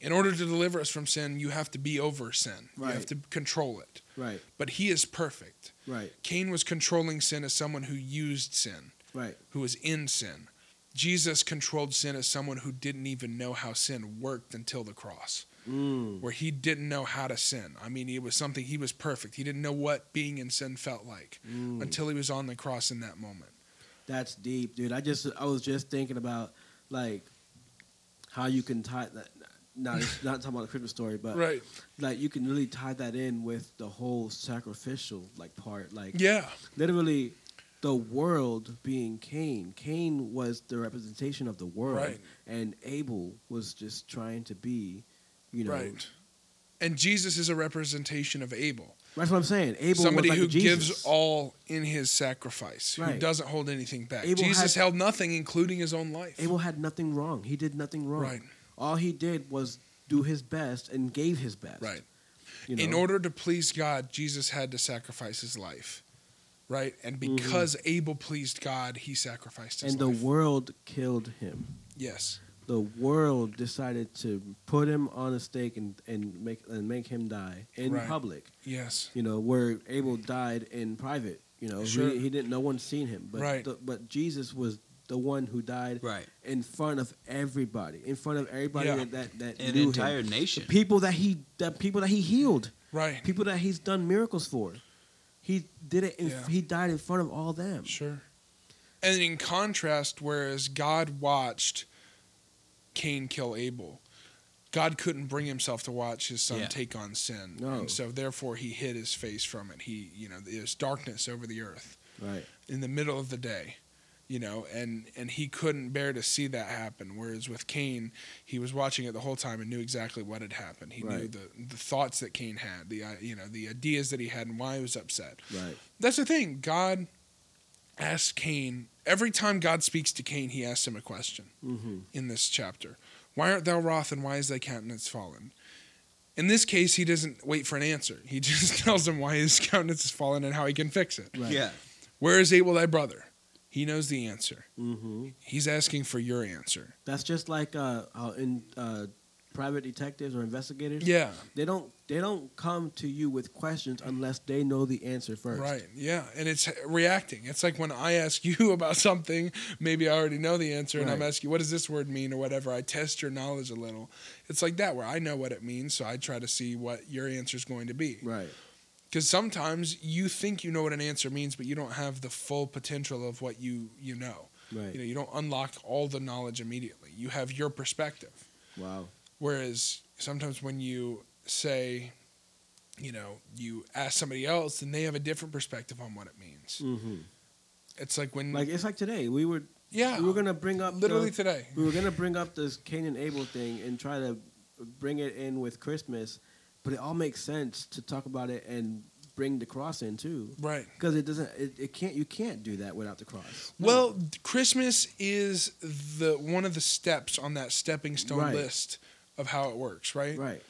In order to deliver us from sin, you have to be over sin. You have to control it.
Right.
But he is perfect.
Right.
Cain was controlling sin as someone who used sin,
Right.
who was in sin. Jesus controlled sin as someone who didn't even know how sin worked until the cross
Mm.
where he didn't know how to sin. I mean, it was something he was perfect. He didn't know what being in sin felt like
Mm.
until he was on the cross in that moment.
That's deep, dude. I just I was just thinking about like how you can tie that. Not not talking about the Christmas story, but
Right.
like you can really tie that in with the whole sacrificial like part. Like
Yeah.
literally, the world being Cain. Cain was the representation of the world,
Right.
and Abel was just trying to be, you know.
Right. And Jesus is a representation of Abel.
That's what I'm saying. Abel
Somebody
was like
who gives all in his sacrifice, who doesn't hold anything back.
Abel
Jesus
had-
held nothing, including his own life.
Abel had nothing wrong. He did nothing wrong.
Right.
All he did was do his best and gave his best.
Right.
You know?
In order to please God, Jesus had to sacrifice his life. Right? And because Abel pleased God, he sacrificed his
Mm-hmm. and the world killed him.
yes.
The world decided to put him on a stake and, and make and make him die in
Right.
public.
Yes.
You know, where Abel died in private. You know,
Sure.
he, he didn't. No one seen him. But
Right.
the, but Jesus was the one who died
Right.
in front of everybody. In front of everybody
Yeah.
that that, that
An
knew
entire
him.
nation.
People that he that people that he healed.
Right.
People that he's done miracles for. He did it. In,
Yeah.
He died in front of all them.
Sure. And in contrast, whereas God watched Cain kill Abel, God couldn't bring himself to watch his son
Yeah.
take on sin.
No.
And so therefore he hid his face from it. He, you know, there's darkness over the earth
Right.
in the middle of the day. You know, and and he couldn't bear to see that happen. Whereas with Cain, he was watching it the whole time and knew exactly what had happened. He knew the the thoughts that Cain had, the uh, you know the ideas that he had, and why he was upset.
Right.
That's the thing. God asks Cain every time God speaks to Cain, he asks him a question
Mm-hmm.
in this chapter. Why art thou wroth and why is thy countenance fallen? In this case, he doesn't wait for an answer. He just tells him why his countenance is fallen and how he can fix it.
Right.
Yeah.
Where is Abel thy brother? He knows the answer.
Mm-hmm.
He's asking for your answer.
That's just like uh, in uh, private detectives or investigators.
Yeah.
They don't they don't come to you with questions unless they know the answer first.
Right. Yeah. And it's reacting. It's like when I ask you about something, maybe I already know the answer and I'm asking you, what does this word mean or whatever. I test your knowledge a little. It's like that where I know what it means. So I try to see what your answer is going to be.
Right.
Because sometimes you think you know what an answer means, but you don't have the full potential of what you, you know.
Right.
You know, you don't unlock all the knowledge immediately. You have your perspective.
Wow.
Whereas sometimes when you say, you know, you ask somebody else and they have a different perspective on what it means.
Mm-hmm.
It's like when,
Like it's like today we were
yeah,
we were gonna bring up
literally
the,
today.
we were gonna bring up this Cain and Abel thing and try to bring it in with Christmas, but it all makes sense to talk about it and bring the cross in too.
Right.
Because it doesn't, it, it can't, you can't do that without the cross.
Well, Christmas is the one of the steps on that stepping stone
Right.
list of how it works, right?
Right.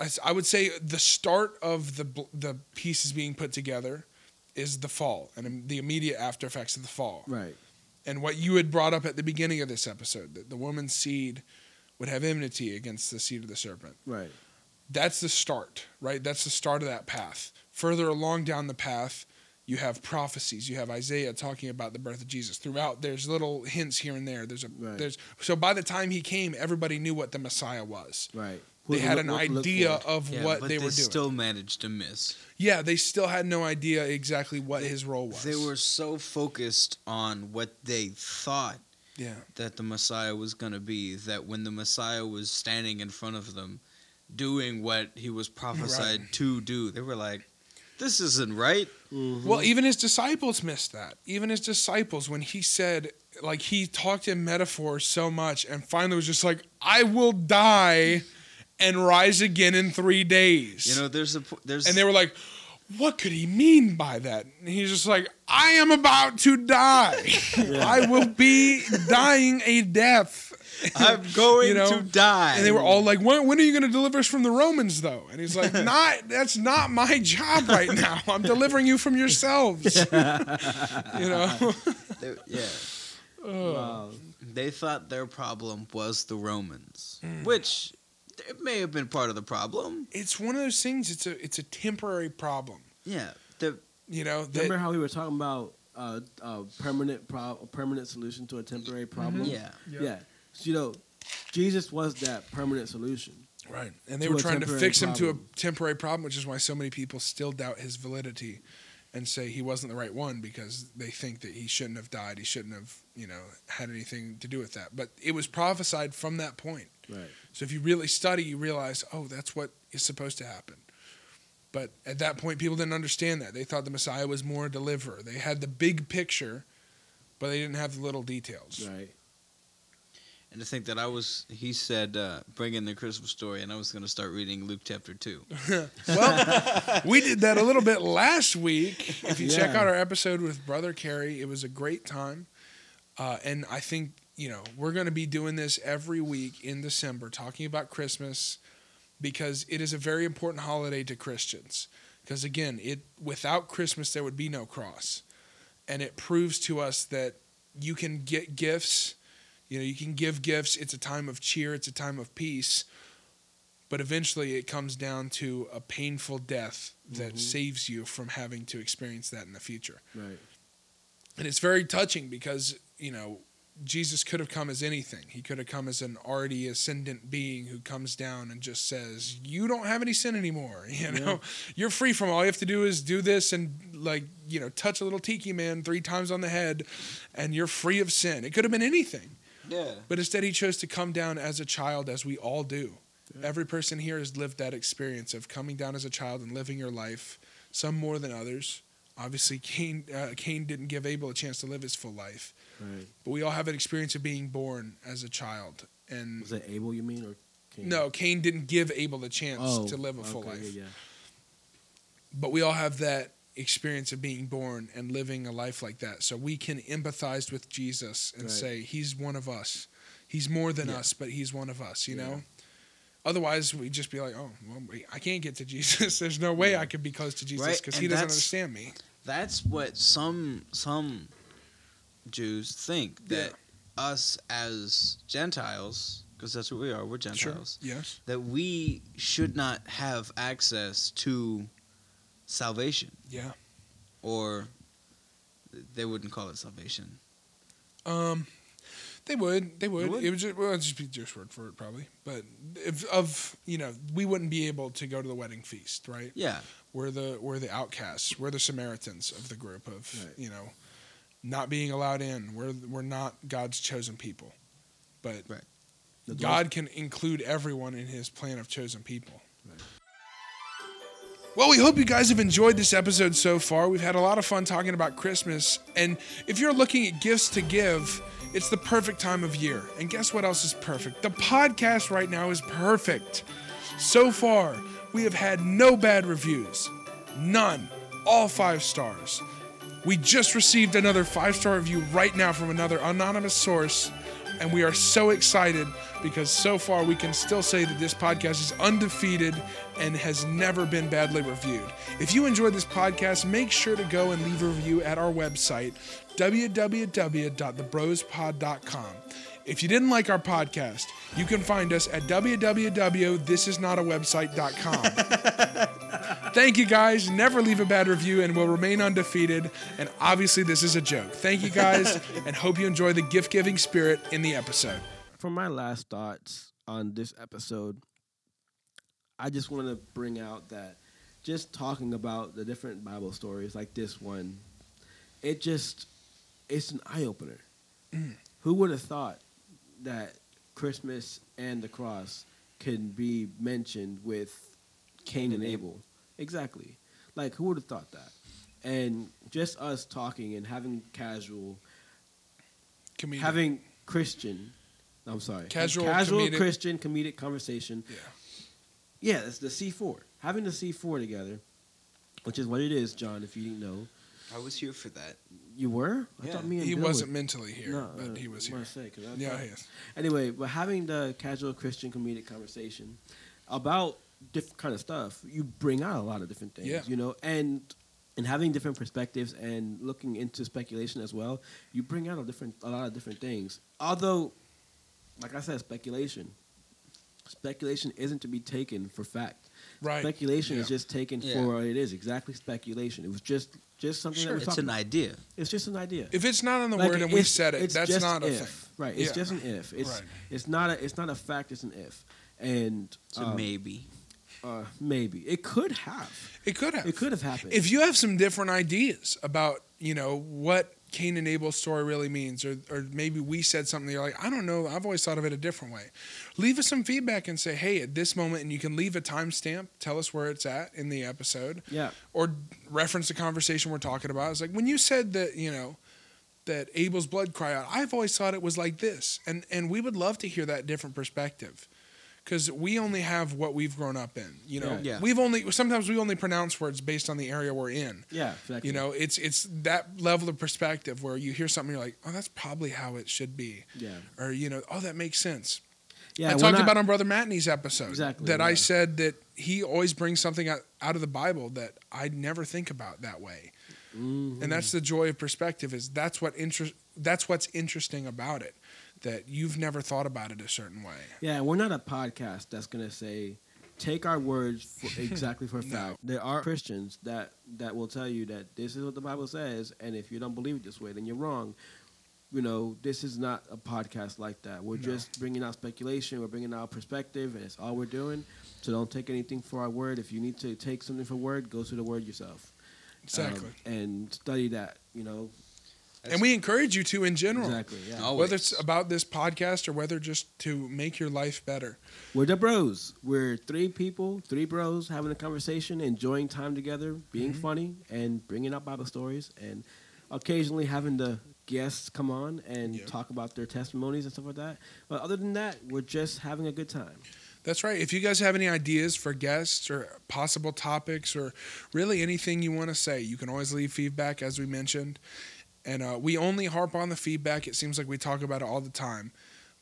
I, I would say the start of the the pieces being put together is the fall and the immediate after effects of the fall.
Right.
And what you had brought up at the beginning of this episode that the woman's seed would have enmity against the seed of the serpent.
Right.
That's the start, right? That's the start of that path. Further along down the path, you have prophecies. You have Isaiah talking about the birth of Jesus. Throughout, there's little hints here and there. There's a
Right.
there's so by the time he came, everybody knew what the Messiah was.
Right.
They
What
had an
what
idea of
Yeah,
what
but
they
they,
were doing.
They still managed to miss.
yeah, they still had no idea exactly what his role was.
They were so focused on what they thought
yeah,
that the Messiah was going to be that when the Messiah was standing in front of them doing what he was prophesied
Right.
to do, they were like, this isn't right.
Mhm.
Well, even his disciples missed that. Even his disciples, when he said, like, he talked in metaphors so much, and finally was just like, "I will die and rise again in three days."
You know, there's a there's
and they were like, what could he mean by that? And he's just like, I am about to die. I will be dying a death.
I'm going
You know,
to die.
And they were all like, when, when are you going to deliver us from the Romans, though? And he's like, not, that's not my job right now. I'm delivering you from yourselves. you know?
They- yeah.
Wow.
They thought their problem was the Romans,
Mm.
which it may have been part of the problem.
it's one of those things, it's a, it's a temporary problem.
Yeah. The,
You know, that,
Remember how we were talking about uh, a permanent pro- a permanent solution to a temporary problem?
yeah.
Yeah.
Yeah. You know, Jesus was that permanent solution.
Right. And they were trying to fix him to a temporary problem, which is why so many people still doubt his validity and say he wasn't the right one because they think that he shouldn't have died. He shouldn't have, you know, had anything to do with that. But it was prophesied from that point.
Right.
So if you really study, you realize, oh, that's what is supposed to happen. But at that point, people didn't understand that. They thought the Messiah was more a deliverer. They had the big picture, but they didn't have the little details.
Right.
And to think that I was, he said, uh, bring in the Christmas story, and I was going to start reading Luke chapter 2.
well, we did that a little bit last week. If you check out our episode with Brother Carey, it was a great time. Uh, and I think, you know, we're going to be doing this every week in December, talking about Christmas, because it is a very important holiday to Christians. Because again, it without Christmas there would be no cross, and it proves to us that you can get gifts. You know, you can give gifts. It's a time of cheer. It's a time of peace but eventually it comes down to a painful death that
Mhm.
saves you from having to experience that in the future.
Right.
And it's very touching because, you know, Jesus could have come as anything. He could have come as an already ascendant being who comes down and just says, "You don't have any sin anymore." You know, you're free from all you have to do is do this and like, you know, touch a little tiki man 3 times on the head and you're free of sin. It could have been anything.
Yeah.
But instead, he chose to come down as a child, as we all do.
Yeah.
Every person here has lived that experience of coming down as a child and living your life, some more than others. Obviously, Cain, uh, Cain didn't give Abel a chance to live his full life,
Right.
but we all have an experience of being born as a child. And
Was that Abel you mean or Cain?
no, Cain didn't give Abel the chance
Oh,
to live a full
okay,
life.
Yeah, yeah.
But we all have that experience of being born and living a life like that. So we can empathize with Jesus and
Right.
say, He's one of us. He's more than
Yeah.
us, but He's one of us, you
Yeah.
know? Otherwise, we'd just be like, oh, well, I can't get to Jesus. There's no way I could be close to Jesus because
and
He doesn't understand me.
That's what some some Jews think that us as Gentiles, because that's what we are, we're Gentiles,
Yes.
that we should not have access to salvation,
Yeah.
or they wouldn't call it salvation.
Um, they would. They would.
would?
It would just, well, it'd just be Jewish word for it, probably. But if of you know, we wouldn't be able to go to the wedding feast, right?
Yeah,
we're the we're the outcasts. We're the Samaritans of the group of
Right.
you know, not being allowed in. We're we're not God's chosen people, but
Right.
God can include everyone in His plan of chosen people.
Right.
Well, we hope you guys have enjoyed this episode so far. We've had a lot of fun talking about Christmas, and if you're looking at gifts to give. It's the perfect time of year. And guess what else is perfect? The podcast right now is perfect. So far, we have had no bad reviews. None. All five stars. We just received another five star review right now from another anonymous source, and we are so excited because so far we can still say that this podcast is undefeated and has never been badly reviewed. If you enjoyed this podcast, make sure to go and leave a review at our website, www.thebrospod.com. If you didn't like our podcast, you can find us at www.thisisnotawebsite.com. Thank you guys. Never leave a bad review and we'll remain undefeated. And obviously, this is a joke. Thank you guys and hope you enjoy the gift giving spirit in the episode.
For my last thoughts on this episode, I just want to bring out that just talking about the different Bible stories like this one, it just it's an eye opener. Mm. Who would have thought that Christmas and the cross can be mentioned with Cain and Abel? Exactly. Like who would have thought that? And just us talking and having casual
Comedic.
having Christian. I'm sorry,
Casual,
casual
comedic-
Christian comedic conversation.
Yeah.
Yeah, that's the C four. Having the C four together which is what it is, John. If you didn't know,
I was here for that.
You were. I
Yeah.
thought me and
He
Bill
wasn't mentally here,
No,
but
uh,
he was here.
say,
Yeah,
thought-
he is.
Anyway, but having the casual Christian comedic conversation about different kind of stuff, you bring out a lot of different things.
Yeah.
You know, and and having different perspectives and looking into speculation as well, you bring out a different a lot of different things. Although, like I said, speculation. Speculation isn't to be taken for fact.
Right.
Speculation is just taken
Yeah.
for what it is. Exactly speculation. It was just just something
Sure.
that was
It's
talking
an
about.
idea.
It's just an idea.
If it's not on the
Like,
word and we've said it,
it's
that's
just
not a
if,
thing.
Right. It's
Yeah.
just an if. It's
Right.
it's not a it's not a fact. It's an if, and
So
um,
maybe.
uh, maybe it could have.
It could have.
It could have happened.
If you have some different ideas about, you know, what Cain and Abel's story really means, or, or maybe we said something you're like, I don't know, I've always thought of it a different way. Leave us some feedback and say, hey, at this moment, and you can leave a timestamp, tell us where it's at in the episode,
yeah,
or reference the conversation we're talking about. It's like when you said that, you know, that Abel's blood cry out, I've always thought it was like this. And and we would love to hear that different perspective. Because we only have what we've grown up in. You know,
Yeah. Yeah.
we've only sometimes we only pronounce words based on the area we're in.
yeah, exactly.
You know, it's it's that level of perspective where you hear something, you're like, oh, that's probably how it should be,
yeah,
or you know, oh, that makes sense.
yeah.
I talked
not-
about on Brother Matney's episode
Exactly,
that I said that he always brings something out, out of the Bible that I never think about that way,
Mhm.
and that's the joy of perspective. Is that's what interest that's what's interesting about it, that you've never thought about it a certain way.
Yeah, we're not a podcast that's gonna say take our words for exactly for
No.
fact. There are Christians that that will tell you that this is what the Bible says, and if you don't believe it this way, then you're wrong. You know, this is not a podcast like that. We're
No.
just bringing out speculation. We're bringing out perspective, and it's all we're doing. So don't take anything for our word. If you need to take something for word, go to the word yourself.
Exactly,
Um, and study that. You know,
and we encourage you to in general.
exactly. Yeah.
Oh.
Whether it's about this podcast or whether just to make your life better.
We're the bros. We're three people, three bros having a conversation, enjoying time together, being
Mm-hmm.
funny, and bringing up Bible stories, and occasionally having the guests come on and
Yeah.
talk about their testimonies and stuff like that. But other than that, we're just having a good time.
That's right. If you guys have any ideas for guests or possible topics or really anything you want to say, you can always leave feedback, as we mentioned. And uh, we only harp on the feedback. It seems like we talk about it all the time.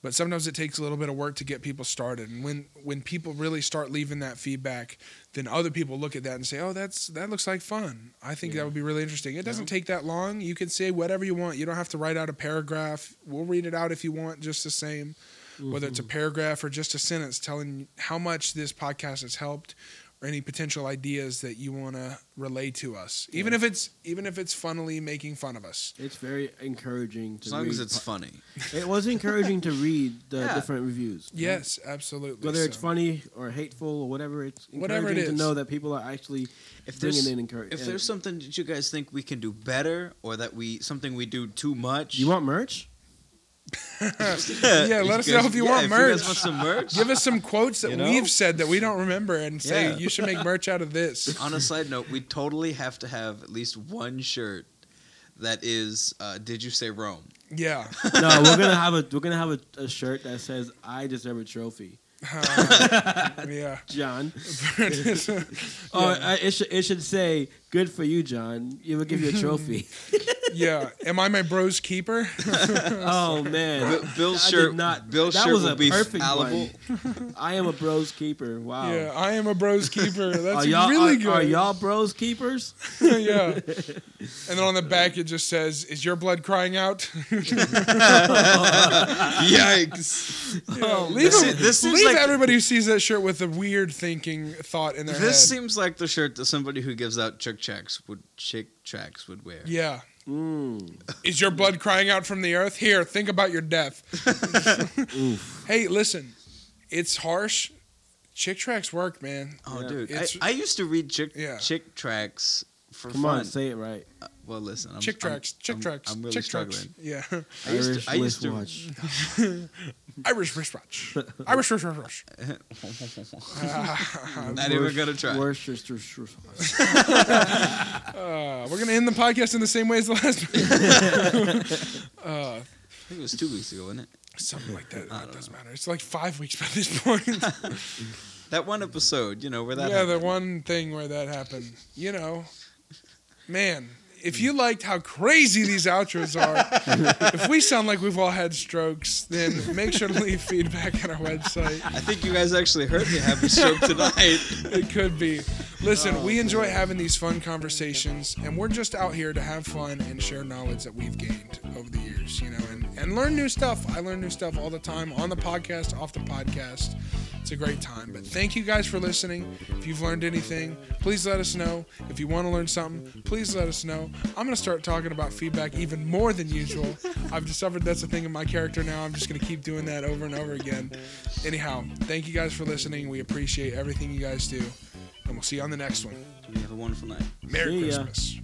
But sometimes it takes a little bit of work to get people started. And when, when people really start leaving that feedback, then other people look at that and say, oh, that's that looks like fun. I think
Yeah.
that would be really interesting. It doesn't take that long. You can say whatever you want. You don't have to write out a paragraph. We'll read it out if you want, just the same whether it's a paragraph or just a sentence telling how much this podcast has helped or any potential ideas that you want to relay to us even
Yeah.
if it's even if it's funnily making fun of us
It's very encouraging to
As long
read.
as it's funny.
it was encouraging to read the
Yeah.
different reviews.
yes absolutely
Whether it's funny or hateful or whatever, it's
Whatever it
encouraging to know that people are actually
If
bringing
there's
in encouragement.
if there's something that you guys think we can do better, or that we something we do too much,
you want merch?
yeah let us know if you
yeah,
want
if
merch
You guys want some merch?
give us some quotes that
You know?
we've said that we don't remember and say
Yeah.
you should make merch out of this
On a side note, we totally have to have at least one shirt that is uh, "Did you say Rome?"
yeah
no, we're gonna have a we're gonna have a, a shirt that says "I deserve a trophy."
Uh, yeah
John. Oh, I, it should it should say "Good for you, John." You will give you a trophy.
Yeah am i my bro's keeper
oh man,
Bill- Bill's
I did
shirt.
not-
Bill's
that
shirt
was
will
a
be
perfect
fallible.
I am a bros keeper. Wow.
yeah i am a bro's keeper that's
are y'all
really
are,
good
are y'all bros keepers?
yeah. And then on the back it just says, "Is your blood crying out?"
Yikes!
Oh,
leave
This
them-
is- this
leave
like-
everybody who sees that shirt with a weird thinking thought in their
This
head.
This seems like the shirt that somebody who gives out chick checks would Chick tracts would wear.
yeah.
Mm.
Is your blood crying out from the earth? Here, think about your death. Hey, listen, it's harsh. Chick tracts work, man.
Oh,
Yeah.
dude, I, I used to read chick
Yeah.
Chick tracts for
Come
fun.
on, say it right.
Uh, well, listen, I'm,
Chick
I'm-
tracks, chick
I'm-
tracks,
I'm really
Chick
tracts.
Yeah.
I used
Irish
to, I used to
wristwatch.
Irish wristwatch. Irish wristwatch.
Not even gonna try.
Worcestershire.
Uh, we're gonna end the podcast in the same way as the last. uh,
I think it was two weeks ago, wasn't it?
something like that.
I
It
don't
doesn't matter. It's like five weeks by this point.
That one episode, you know, where that
yeah, the one thing where that happened. You know, man, if you liked how crazy these outros are, if we sound like we've all had strokes, then make sure to leave feedback on our website.
I think you guys actually heard me have a stroke tonight.
It could be. Listen, we enjoy having these fun conversations, and we're just out here to have fun and share knowledge that we've gained over the years, you know, and, and learn new stuff. I learn new stuff all the time on the podcast, off the podcast. It's a great time. But thank you guys for listening. If you've learned anything, please let us know. If you want to learn something, please let us know. I'm going to start talking about feedback even more than usual. I've discovered that's a thing in my character now. I'm just going to keep doing that over and over again. Anyhow, thank you guys for listening. We appreciate everything you guys do. And we'll see you on the next one.
Have a wonderful night.
Merry
See ya.
Christmas.